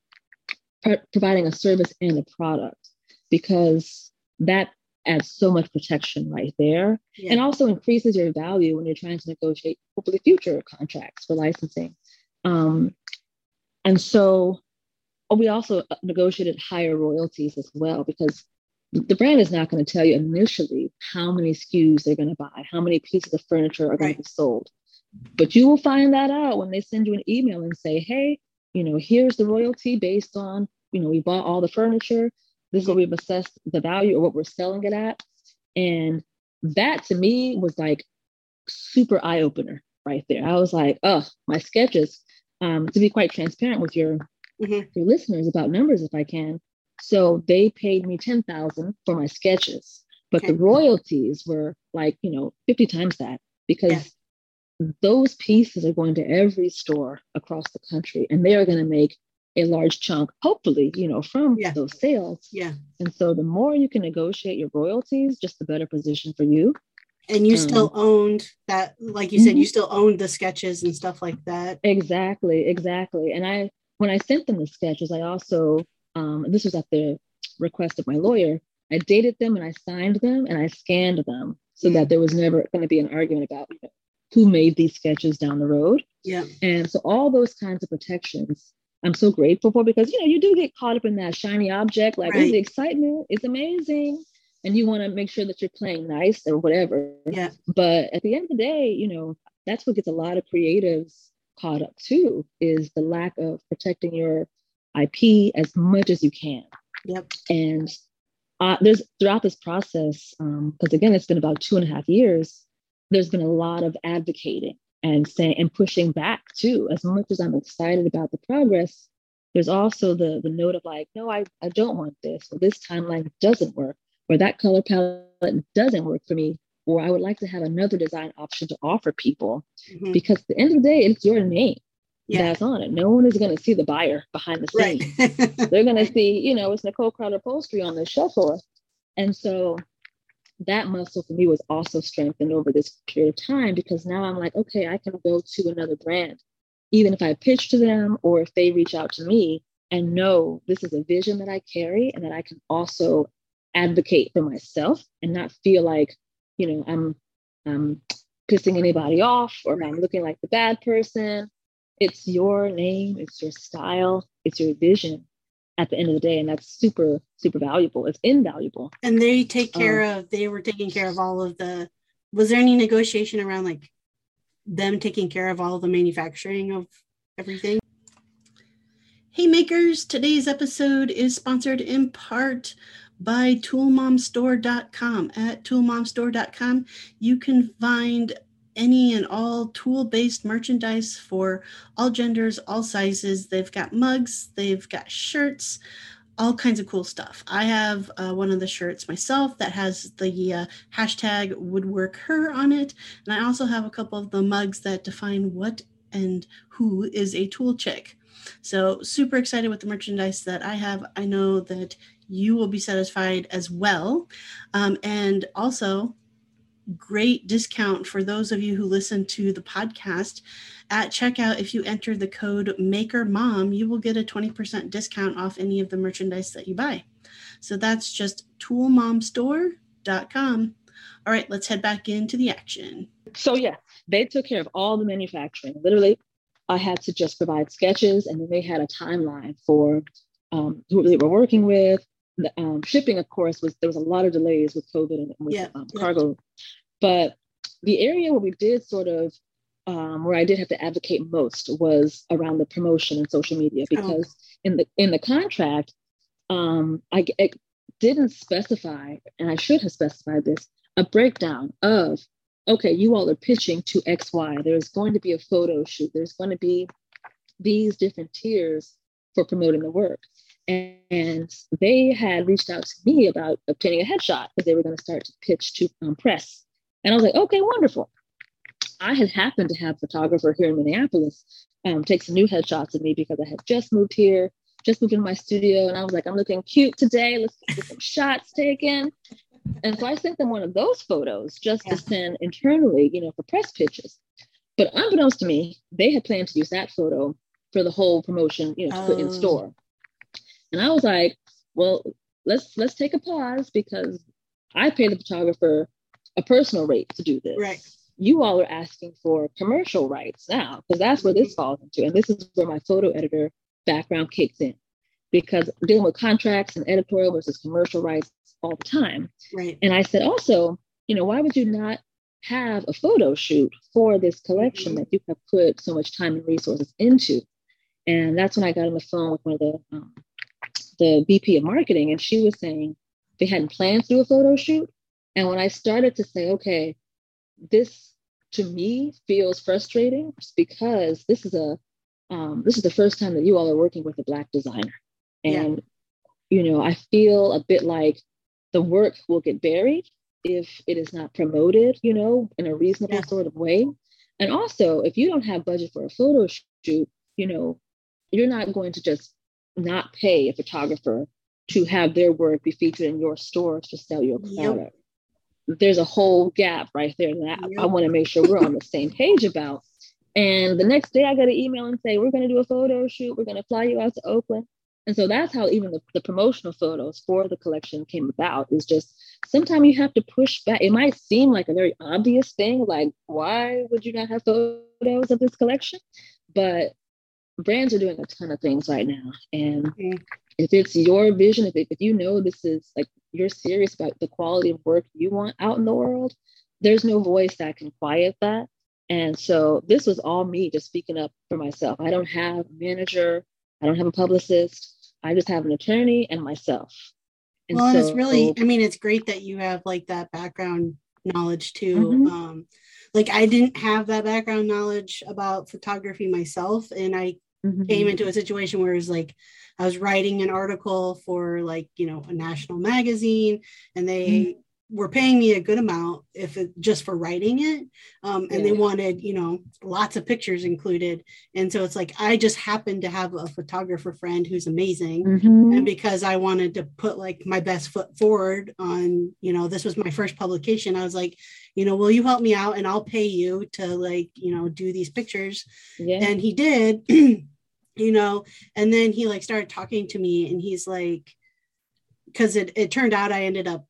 providing a service and a product, because that adds so much protection right there yeah. and also increases your value when you're trying to negotiate hopefully future contracts for licensing um, and so we also negotiated higher royalties as well because the brand is not going to tell you initially how many SKUs they're going to buy, how many pieces of furniture are going to be sold. But you will find that out when they send you an email and say, hey, you know, here's the royalty based on, you know, we bought all the furniture. This is what we've assessed the value or what we're selling it at. And that to me was like super eye opener right there. I was like, oh, my sketches, um, to be quite transparent with your, mm-hmm. your listeners about numbers if I can. So they paid me 10,000 for my sketches, but okay. the royalties were like, you know, 50 times that because yeah. those pieces are going to every store across the country and they are going to make a large chunk, hopefully, you know, from yeah. those sales. Yeah. And so the more you can negotiate your royalties, just the better position for you. And you um, still owned that, like you said, mm-hmm. you still owned the sketches and stuff like that. Exactly, exactly. And I, when I sent them the sketches, I also, um, this was at the request of my lawyer, I dated them and I signed them and I scanned them so mm-hmm. that there was never going to be an argument about you know, who made these sketches down the road. Yeah. And so all those kinds of protections I'm so grateful for because you know you do get caught up in that shiny object, like right. the excitement, it's amazing, and you want to make sure that you're playing nice or whatever. Yeah. But at the end of the day, you know that's what gets a lot of creatives caught up too is the lack of protecting your IP as much as you can. Yep. And uh, there's throughout this process, because um, again, it's been about two and a half years. There's been a lot of advocating and saying and pushing back too. As much as I'm excited about the progress, there's also the the note of like, no, I, I don't want this, or this timeline doesn't work, or that color palette doesn't work for me, or I would like to have another design option to offer people. Mm-hmm. Because at the end of the day, it's your name yeah. that's on it. No one is going to see the buyer behind the scenes. Right. They're going to see, you know, it's Nicole Crowder upholstery on the shelf floor. And so that muscle for me was also strengthened over this period of time because now I'm like, okay, I can go to another brand, even if I pitch to them or if they reach out to me and know this is a vision that I carry and that I can also advocate for myself and not feel like, you know, I'm I'm pissing anybody off or I'm looking like the bad person. It's your name, it's your style, it's your vision at the end of the day and that's super super valuable it's invaluable. And they take care um, of they were taking care of all of the was there any negotiation around like them taking care of all the manufacturing of everything? Hey makers today's episode is sponsored in part by toolmomstore.com at toolmomstore.com you can find any and all tool based merchandise for all genders, all sizes. They've got mugs, they've got shirts, all kinds of cool stuff. I have uh, one of the shirts myself that has the uh, hashtag woodwork her on it. And I also have a couple of the mugs that define what and who is a tool chick. So, super excited with the merchandise that I have. I know that you will be satisfied as well. Um, and also, great discount for those of you who listen to the podcast. At checkout, if you enter the code Maker Mom, you will get a 20% discount off any of the merchandise that you buy. So that's just toolmomstore.com. All right, let's head back into the action. So, yeah, they took care of all the manufacturing. Literally, I had to just provide sketches, and then they had a timeline for um, who they were working with. The um, shipping, of course, was there was a lot of delays with COVID and with yeah, um, cargo, yeah. but the area where we did sort of um, where I did have to advocate most was around the promotion and social media oh. because oh. in the in the contract, um, I, I didn't specify, and I should have specified this, a breakdown of okay, you all are pitching to XY. There's going to be a photo shoot. There's going to be these different tiers for promoting the work. And, they had reached out to me about obtaining a headshot because they were going to start to pitch to um, press. And I was like, okay, wonderful. I had happened to have a photographer here in Minneapolis um, take some new headshots of me because I had just moved here, just moved into my studio, and I was like, I'm looking cute today. Let's get some shots taken. And so I sent them one of those photos just yeah. to send internally, you know, for press pitches. But unbeknownst to me, they had planned to use that photo for the whole promotion, you know, to oh. put in oh. store. And I was like, well, let's let's take a pause because I pay the photographer a personal rate to do this. Right. You all are asking for commercial rights now, because that's where this falls into. And this is where my photo editor background kicks in. Because dealing with contracts and editorial versus commercial rights all the time. Right. And I said also, you know, why would you not have a photo shoot for this collection that you have put so much time and resources into? And that's when I got on the phone with one of the um, the VP of marketing, and she was saying they hadn't planned to do a photo shoot. And when I started to say, okay, this to me feels frustrating because this is a um, this is the first time that you all are working with a black designer, and yeah. you know I feel a bit like the work will get buried if it is not promoted, you know, in a reasonable yeah. sort of way. And also, if you don't have budget for a photo shoot, you know, you're not going to just not pay a photographer to have their work be featured in your store to sell your product. Yep. There's a whole gap right there that yep. I, I want to make sure we're on the same page about. And the next day I got an email and say, we're going to do a photo shoot. We're going to fly you out to Oakland. And so that's how even the, the promotional photos for the collection came about is just sometimes you have to push back. It might seem like a very obvious thing, like why would you not have photos of this collection? But brands are doing a ton of things right now. And mm-hmm. if it's your vision, if, if you know this is like you're serious about the quality of work you want out in the world, there's no voice that can quiet that. And so this was all me just speaking up for myself. I don't have a manager I don't have a publicist. I just have an attorney and myself. And well, so, it's really, I mean, it's great that you have like that background knowledge too. Mm-hmm. Um, like I didn't have that background knowledge about photography myself, and I mm-hmm. came into a situation where it was like I was writing an article for like you know a national magazine, and they mm-hmm were paying me a good amount if it just for writing it um, and yeah. they wanted you know lots of pictures included and so it's like i just happened to have a photographer friend who's amazing mm-hmm. and because i wanted to put like my best foot forward on you know this was my first publication i was like you know will you help me out and i'll pay you to like you know do these pictures yeah. and he did you know and then he like started talking to me and he's like because it, it turned out i ended up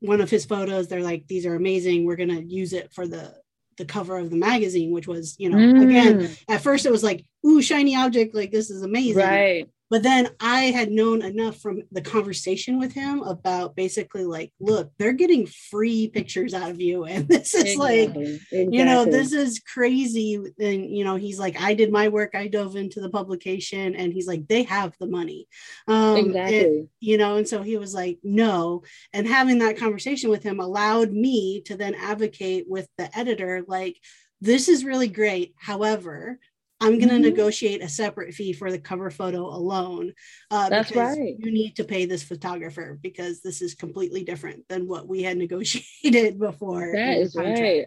one of his photos they're like these are amazing. We're going to use it for the the cover of the magazine which was you know mm. again at first it was like ooh shiny object like this is amazing. Right but then I had known enough from the conversation with him about basically like, look, they're getting free pictures out of you. And this is exactly. like, exactly. you know, this is crazy. And, you know, he's like, I did my work, I dove into the publication, and he's like, they have the money. Um, exactly. It, you know, and so he was like, no. And having that conversation with him allowed me to then advocate with the editor, like, this is really great. However, I'm going to mm-hmm. negotiate a separate fee for the cover photo alone. Uh, That's right. You need to pay this photographer because this is completely different than what we had negotiated before. That is right.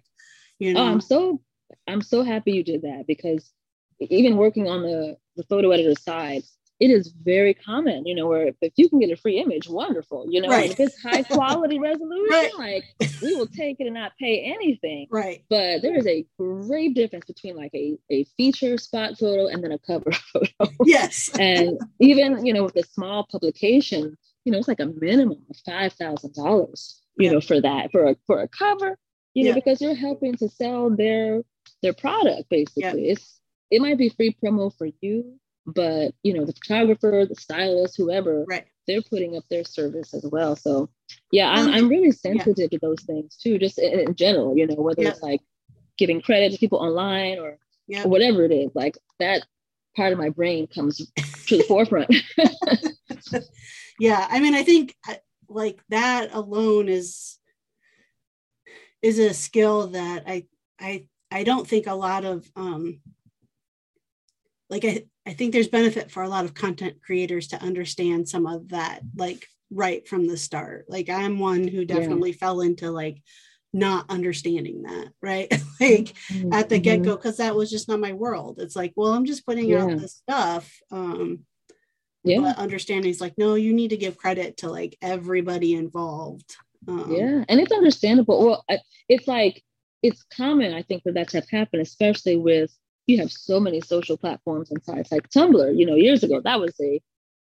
You know? Oh, I'm so I'm so happy you did that because even working on the the photo editor side, it is very common, you know, where if you can get a free image, wonderful, you know, right. if it's high quality resolution, right. like we will take it and not pay anything. Right. But there is a great difference between like a, a feature spot photo and then a cover photo. Yes. and even, you know, with a small publication, you know, it's like a minimum of five thousand dollars, you yeah. know, for that, for a for a cover, you yeah. know, because you're helping to sell their their product basically. Yeah. It's it might be free promo for you, but you know the photographer the stylist whoever right. they're putting up their service as well so yeah i'm, I'm really sensitive yeah. to those things too just in, in general you know whether yeah. it's like giving credit to people online or, yeah. or whatever it is like that part of my brain comes to the forefront yeah i mean i think uh, like that alone is is a skill that i i i don't think a lot of um like I, I think there's benefit for a lot of content creators to understand some of that like right from the start like i'm one who definitely yeah. fell into like not understanding that right like mm-hmm. at the get-go because that was just not my world it's like well i'm just putting yeah. out this stuff um yeah but understanding is like no you need to give credit to like everybody involved um, yeah and it's understandable well it's like it's common i think for that to have happened especially with you have so many social platforms and sites like Tumblr. You know, years ago that was a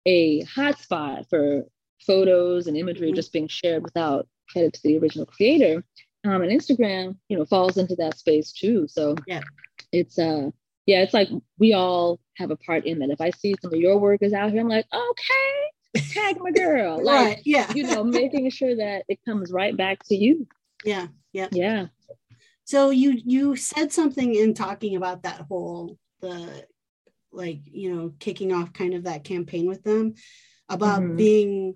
a hotspot for photos and imagery mm-hmm. just being shared without credit to the original creator. Um, and Instagram, you know, falls into that space too. So yeah, it's uh yeah, it's like we all have a part in that. If I see some of your work is out here, I'm like, okay, tag my girl. Like, right, yeah. you know, making sure that it comes right back to you. Yeah, yeah. Yeah. So you you said something in talking about that whole the like you know kicking off kind of that campaign with them about mm-hmm. being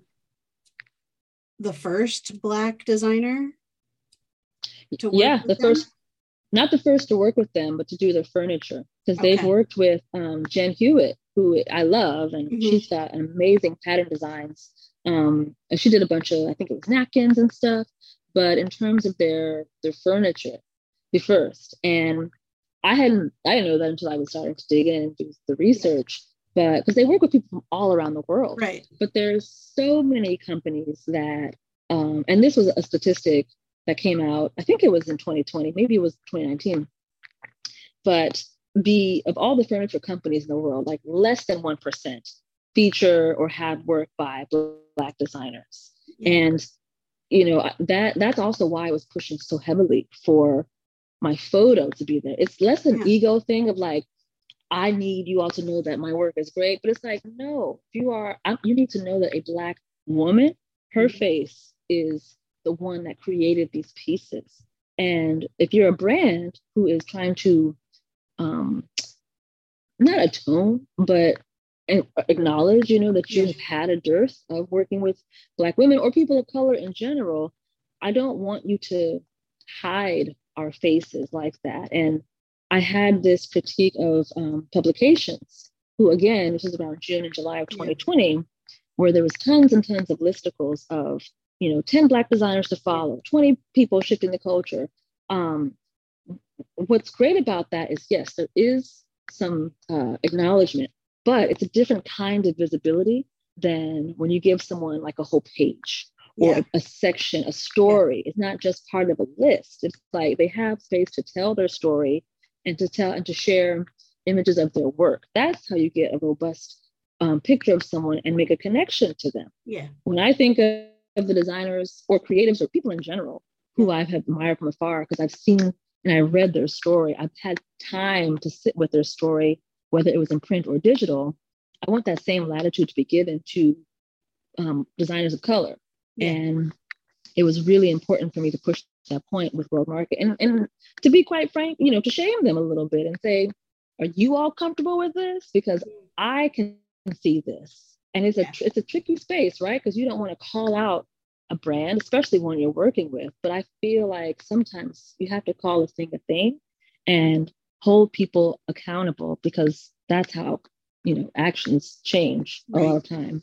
the first black designer to yeah the them? first not the first to work with them but to do their furniture because okay. they've worked with um, jen hewitt who i love and mm-hmm. she's got amazing pattern designs um, and she did a bunch of i think it was napkins and stuff but in terms of their their furniture the first. And I hadn't, I didn't know that until I was starting to dig in and do the research. But because they work with people from all around the world, right? But there's so many companies that, um, and this was a statistic that came out. I think it was in 2020, maybe it was 2019. But the of all the furniture companies in the world, like less than one percent feature or have work by black designers, yeah. and you know that that's also why I was pushing so heavily for my photo to be there. It's less an yeah. ego thing of like, I need you all to know that my work is great. But it's like, no, you are, I, you need to know that a Black woman, her mm-hmm. face is the one that created these pieces. And if you're a brand who is trying to, um, not atone, but acknowledge, you know, that you've had a dearth of working with Black women or people of color in general, I don't want you to hide our faces like that. And I had this critique of um, publications, who again, this was around June and July of 2020, where there was tons and tons of listicles of, you know, 10 Black designers to follow, 20 people shifting the culture. Um, what's great about that is, yes, there is some uh, acknowledgement, but it's a different kind of visibility than when you give someone like a whole page or yeah. a section, a story. Yeah. It's not just part of a list. It's like they have space to tell their story and to tell and to share images of their work. That's how you get a robust um, picture of someone and make a connection to them. Yeah. When I think of, of the designers or creatives or people in general who I've admired from afar because I've seen and I read their story, I've had time to sit with their story, whether it was in print or digital. I want that same latitude to be given to um, designers of color and it was really important for me to push that point with World Market and, and to be quite frank, you know, to shame them a little bit and say, are you all comfortable with this? Because I can see this. And it's a it's a tricky space, right? Because you don't want to call out a brand, especially one you're working with. But I feel like sometimes you have to call a thing a thing and hold people accountable because that's how you know actions change right. a lot of time.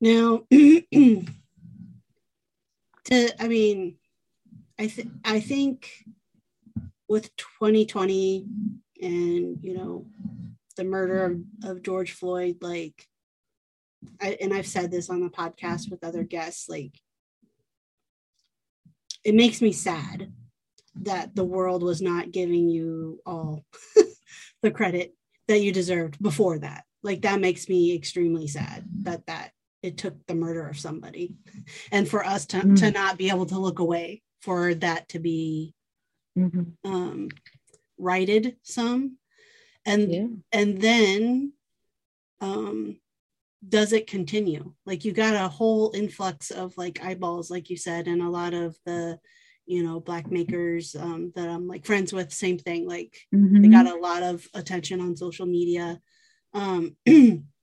Now, to I mean, I th- I think with 2020 and you know the murder of, of George Floyd, like, I, and I've said this on the podcast with other guests, like, it makes me sad that the world was not giving you all the credit that you deserved before that. Like, that makes me extremely sad that that it took the murder of somebody and for us to, mm. to not be able to look away for that to be mm-hmm. um, righted some and yeah. and then um does it continue like you got a whole influx of like eyeballs like you said and a lot of the you know black makers um, that i'm like friends with same thing like mm-hmm. they got a lot of attention on social media um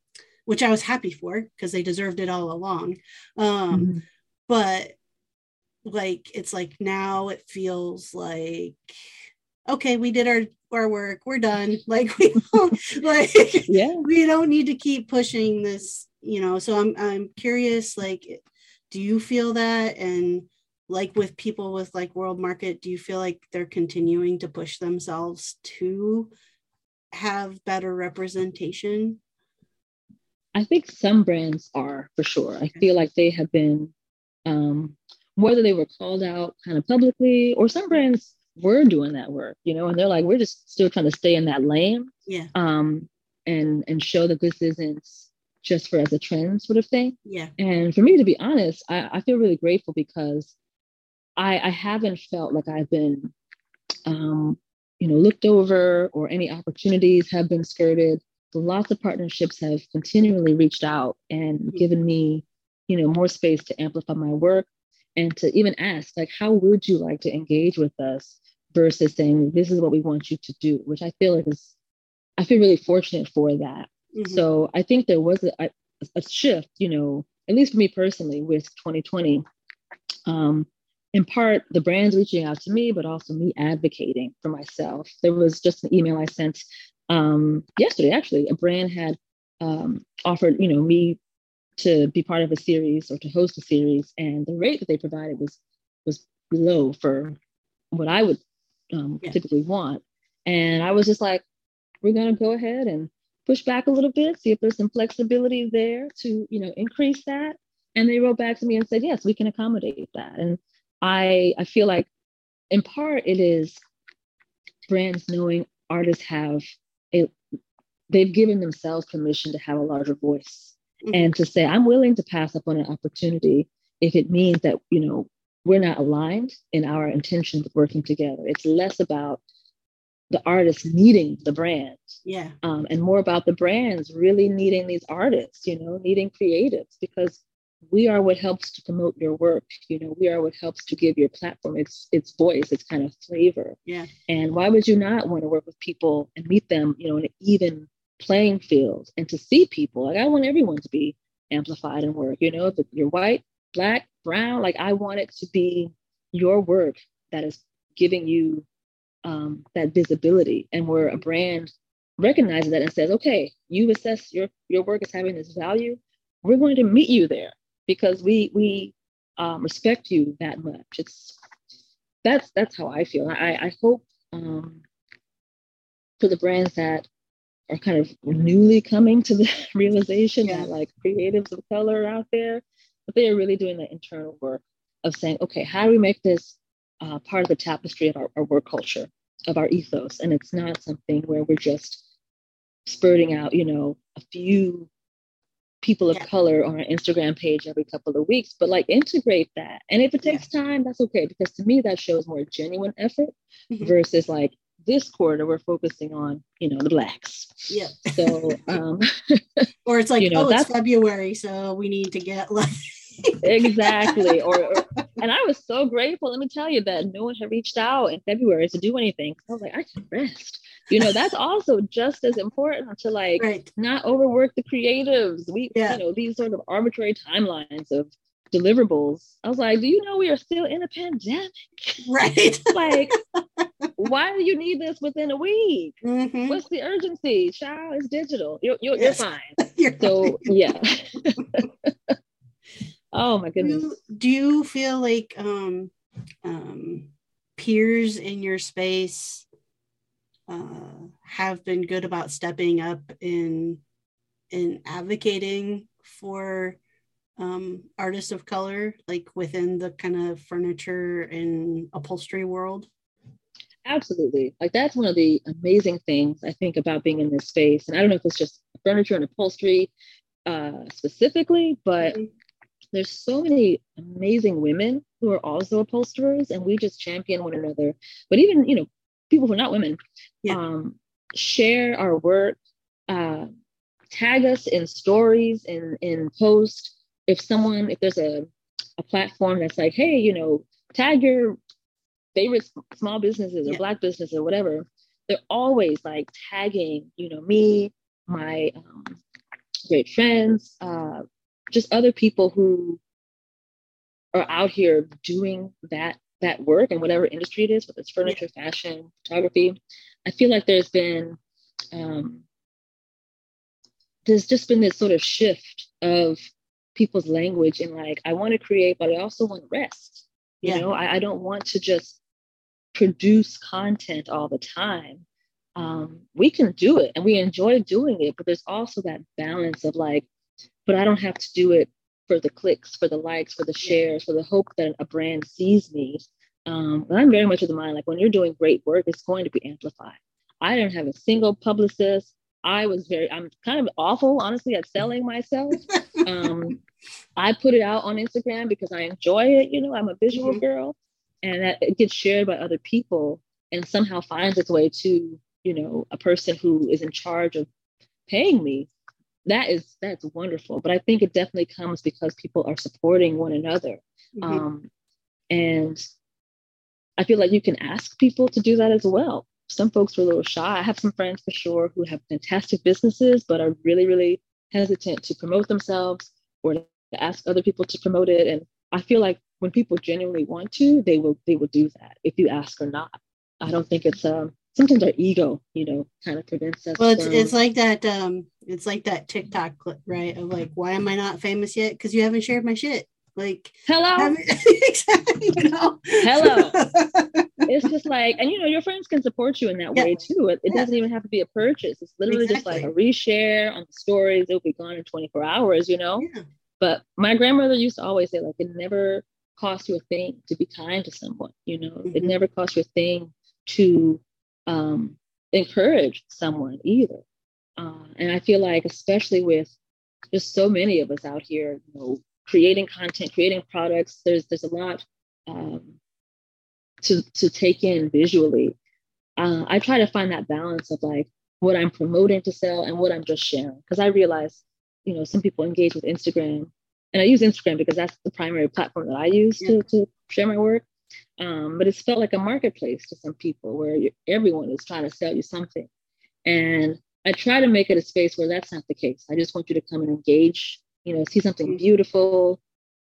which i was happy for because they deserved it all along. Um mm-hmm. but like it's like now it feels like okay we did our our work we're done. Like we don't like yeah. we don't need to keep pushing this you know so i'm i'm curious like do you feel that? And like with people with like world market do you feel like they're continuing to push themselves to have better representation i think some brands are for sure i feel like they have been um whether they were called out kind of publicly or some brands were doing that work, you know, and they're like, we're just still trying to stay in that lane. Yeah. Um, and and show that this isn't just for as a trend sort of thing. Yeah. And for me, to be honest, I, I feel really grateful because I I haven't felt like I've been um, you know, looked over or any opportunities have been skirted. Lots of partnerships have continually reached out and mm-hmm. given me, you know, more space to amplify my work and to even ask like how would you like to engage with us versus saying this is what we want you to do which i feel like is i feel really fortunate for that mm-hmm. so i think there was a, a, shift you know at least for me personally with 2020 um, in part the brands reaching out to me but also me advocating for myself there was just an email i sent um, yesterday actually a brand had um, offered you know me to be part of a series or to host a series, and the rate that they provided was was low for what I would um, yeah. typically want. And I was just like, we're gonna go ahead and push back a little bit, see if there's some flexibility there to you know increase that. And they wrote back to me and said, yes, we can accommodate that. And I I feel like in part it is brands knowing artists have they've given themselves permission to have a larger voice mm-hmm. and to say i'm willing to pass up on an opportunity if it means that you know we're not aligned in our intentions of working together it's less about the artists needing the brand yeah um, and more about the brands really needing these artists you know needing creatives because we are what helps to promote your work you know we are what helps to give your platform its its voice its kind of flavor yeah and why would you not want to work with people and meet them you know in an even playing field and to see people. Like I want everyone to be amplified in work. You know, if you're white, black, brown, like I want it to be your work that is giving you um, that visibility. And where a brand recognizes that and says, okay, you assess your your work as having this value, we're going to meet you there because we we um, respect you that much. It's that's that's how I feel. I I hope um, for the brands that are kind of newly coming to the realization yeah. that like creatives of color out there, but they are really doing the internal work of saying, okay, how do we make this uh, part of the tapestry of our, our work culture, of our ethos? And it's not something where we're just spurting out, you know, a few people of yeah. color on our Instagram page every couple of weeks, but like integrate that. And if it takes yeah. time, that's okay. Because to me, that shows more genuine effort mm-hmm. versus like this quarter we're focusing on you know the blacks yeah so um or it's like you know, oh it's february so we need to get like exactly or, or, and i was so grateful let me tell you that no one had reached out in february to do anything i was like i can rest you know that's also just as important to like right. not overwork the creatives we yeah. you know these sort of arbitrary timelines of deliverables. I was like, do you know we are still in a pandemic? Right. like, why do you need this within a week? Mm-hmm. What's the urgency? Child, it's digital. You're, you're, yes. you're fine. you're so, yeah. Oh my goodness. Do, do you feel like um, um, peers in your space uh, have been good about stepping up in in advocating for um, artists of color, like within the kind of furniture and upholstery world? Absolutely. Like that's one of the amazing things I think about being in this space. And I don't know if it's just furniture and upholstery uh, specifically, but mm-hmm. There's so many amazing women who are also upholsterers, and we just champion one another. But even you know, people who are not women, yeah. um, share our work, uh, tag us in stories in in post. If someone, if there's a a platform that's like, hey, you know, tag your favorite small businesses or yeah. black businesses or whatever, they're always like tagging, you know, me, my um, great friends, uh, just other people who are out here doing that that work in whatever industry it is, whether it's furniture, yeah. fashion, photography. I feel like there's been um, there's just been this sort of shift of people's language and like I want to create, but I also want to rest. You yeah. know, I, I don't want to just produce content all the time. Um, we can do it and we enjoy doing it, but there's also that balance of like, but I don't have to do it for the clicks, for the likes, for the shares, for the hope that a brand sees me. Um, I'm very much of the mind like when you're doing great work, it's going to be amplified. I didn't have a single publicist. I was very, I'm kind of awful, honestly, at selling myself. Um, I put it out on Instagram because I enjoy it. You know, I'm a visual mm-hmm. girl and that it gets shared by other people and somehow finds its way to you know a person who is in charge of paying me that is that's wonderful but i think it definitely comes because people are supporting one another mm-hmm. um, and i feel like you can ask people to do that as well some folks are a little shy i have some friends for sure who have fantastic businesses but are really really hesitant to promote themselves or to ask other people to promote it and i feel like when people genuinely want to, they will they will do that if you ask or not. I don't think it's um sometimes our ego, you know, kind of prevents us. Well, it's from... it's like that um it's like that TikTok clip, right? Of like, why am I not famous yet? Because you haven't shared my shit. Like hello, exactly, you know, hello. it's just like, and you know, your friends can support you in that yeah. way too. It, it yeah. doesn't even have to be a purchase. It's literally exactly. just like a reshare on the stories. It'll be gone in 24 hours, you know. Yeah. But my grandmother used to always say, like, it never costs you a thing to be kind to someone you know mm-hmm. it never costs you a thing to um, encourage someone either uh, and i feel like especially with just so many of us out here you know creating content creating products there's there's a lot um, to to take in visually uh, i try to find that balance of like what i'm promoting to sell and what i'm just sharing because i realize you know some people engage with instagram and I use Instagram because that's the primary platform that I use yeah. to, to share my work. Um, but it's felt like a marketplace to some people where everyone is trying to sell you something. And I try to make it a space where that's not the case. I just want you to come and engage, you know, see something beautiful,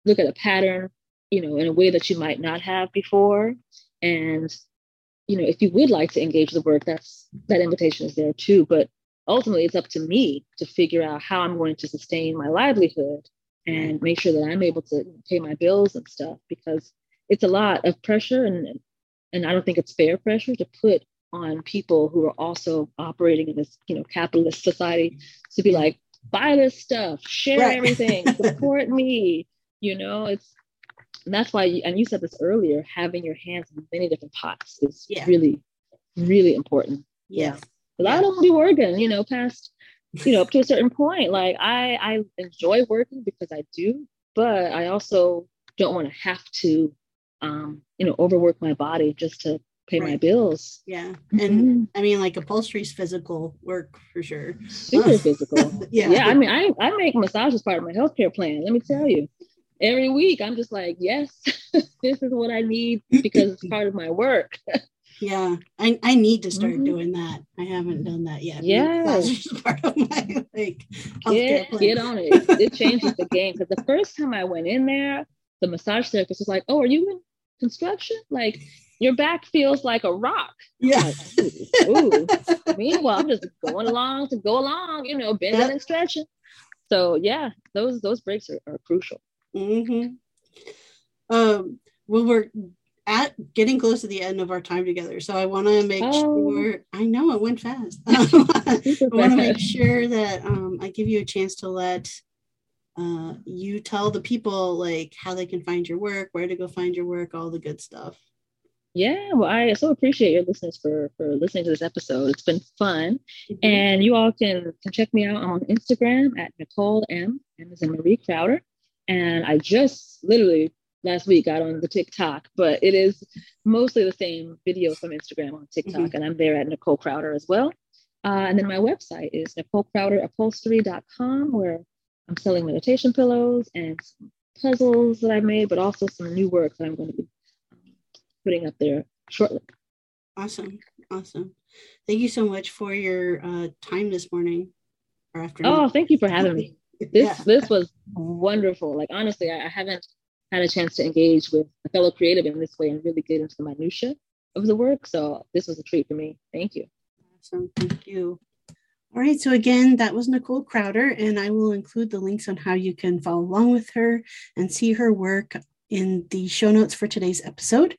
look at a pattern, you know, in a way that you might not have before. And, you know, if you would like to engage the work, that's that invitation is there too. But ultimately it's up to me to figure out how I'm going to sustain my livelihood and make sure that I'm able to pay my bills and stuff because it's a lot of pressure and and I don't think it's fair pressure to put on people who are also operating in this you know capitalist society to be like buy this stuff share right. everything support me you know it's that's why and you said this earlier having your hands in many different pots is yeah. really really important yeah But yeah. I don't be working, you know, past you know, up to a certain point. Like I, I enjoy working because I do, but I also don't want to have to, um, you know, overwork my body just to pay right. my bills. Yeah. And mm-hmm. I mean, like upholstery's physical work for sure. Super physical. yeah. Yeah. I mean, I, I make massages part of my healthcare plan. Let me tell you, every week I'm just like, yes, this is what I need because it's part of my work. Yeah, I, I need to start mm-hmm. doing that. I haven't done that yet. Yeah, part of my like get, get on it. It changes the game because the first time I went in there, the massage therapist was like, "Oh, are you in construction? Like your back feels like a rock." Yeah. Like, ooh. Meanwhile, I'm just going along to go along, you know, bending yep. and stretching. So yeah, those those breaks are, are crucial. Mm-hmm. Um, well, we're at getting close to the end of our time together. So I want to make oh. sure I know it went fast. I want to make sure that um, I give you a chance to let uh, you tell the people like how they can find your work, where to go find your work, all the good stuff. Yeah, well, I so appreciate your listeners for for listening to this episode. It's been fun, mm-hmm. and you all can, can check me out on Instagram at Nicole M. M is in Marie Crowder, and I just literally last week got on the TikTok, but it is mostly the same videos from Instagram on TikTok, mm-hmm. and I'm there at Nicole Crowder as well. Uh, and then my website is NicoleCrowderUpholstery.com, where I'm selling meditation pillows and puzzles that I've made, but also some new work that I'm going to be putting up there shortly. Awesome. Awesome. Thank you so much for your uh, time this morning or afternoon. Oh, thank you for having me. This yeah. this was wonderful. Like honestly, I, I haven't had a chance to engage with a fellow creative in this way and really get into the minutia of the work. So this was a treat for me. Thank you. Awesome. Thank you. All right. So again, that was Nicole Crowder, and I will include the links on how you can follow along with her and see her work in the show notes for today's episode.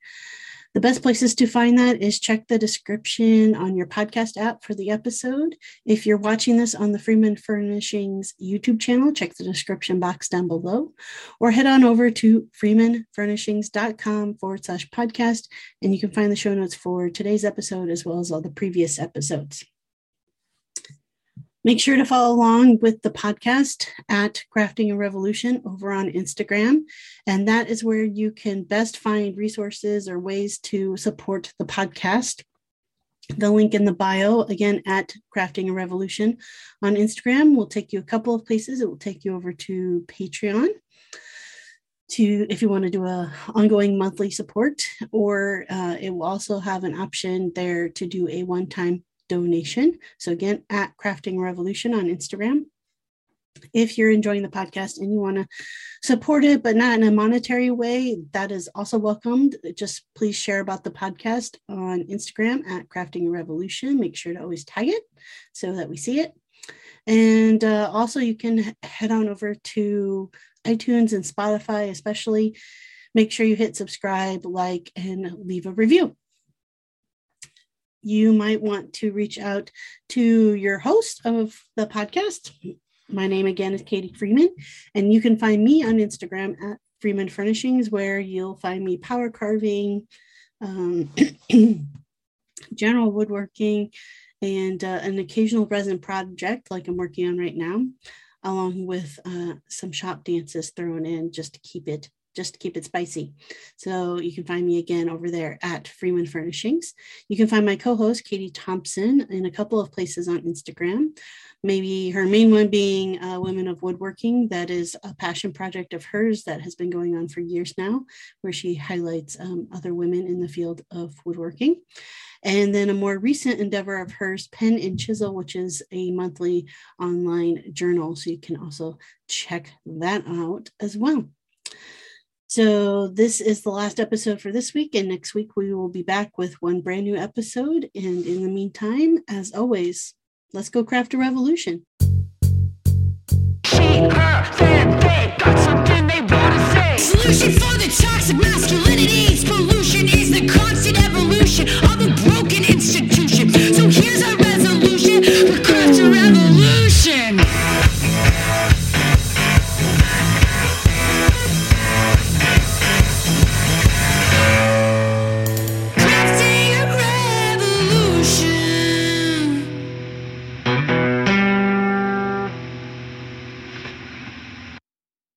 The best places to find that is check the description on your podcast app for the episode. If you're watching this on the Freeman Furnishings YouTube channel, check the description box down below, or head on over to freemanfurnishings.com forward slash podcast, and you can find the show notes for today's episode as well as all the previous episodes. Make sure to follow along with the podcast at Crafting a Revolution over on Instagram. And that is where you can best find resources or ways to support the podcast. The link in the bio, again, at Crafting a Revolution on Instagram, will take you a couple of places. It will take you over to Patreon to if you want to do a ongoing monthly support or uh, it will also have an option there to do a one-time donation. So again, at Crafting Revolution on Instagram. If you're enjoying the podcast and you want to support it, but not in a monetary way, that is also welcomed. Just please share about the podcast on Instagram at Crafting Revolution. Make sure to always tag it so that we see it. And uh, also, you can head on over to iTunes and Spotify, especially. Make sure you hit subscribe, like, and leave a review you might want to reach out to your host of the podcast. My name again is Katie Freeman, and you can find me on Instagram at Freeman Furnishings, where you'll find me power carving, um, general woodworking, and uh, an occasional resin project like I'm working on right now, along with uh, some shop dances thrown in just to keep it just to keep it spicy. So you can find me again over there at Freeman Furnishings. You can find my co-host Katie Thompson in a couple of places on Instagram. Maybe her main one being uh, Women of Woodworking. That is a passion project of hers that has been going on for years now, where she highlights um, other women in the field of woodworking. And then a more recent endeavor of hers, Pen and Chisel, which is a monthly online journal. So you can also check that out as well. So, this is the last episode for this week, and next week we will be back with one brand new episode. And in the meantime, as always, let's go craft a revolution. She, her, them, they got something they want to say. Solution for the toxic. Pollution is the constant evolution.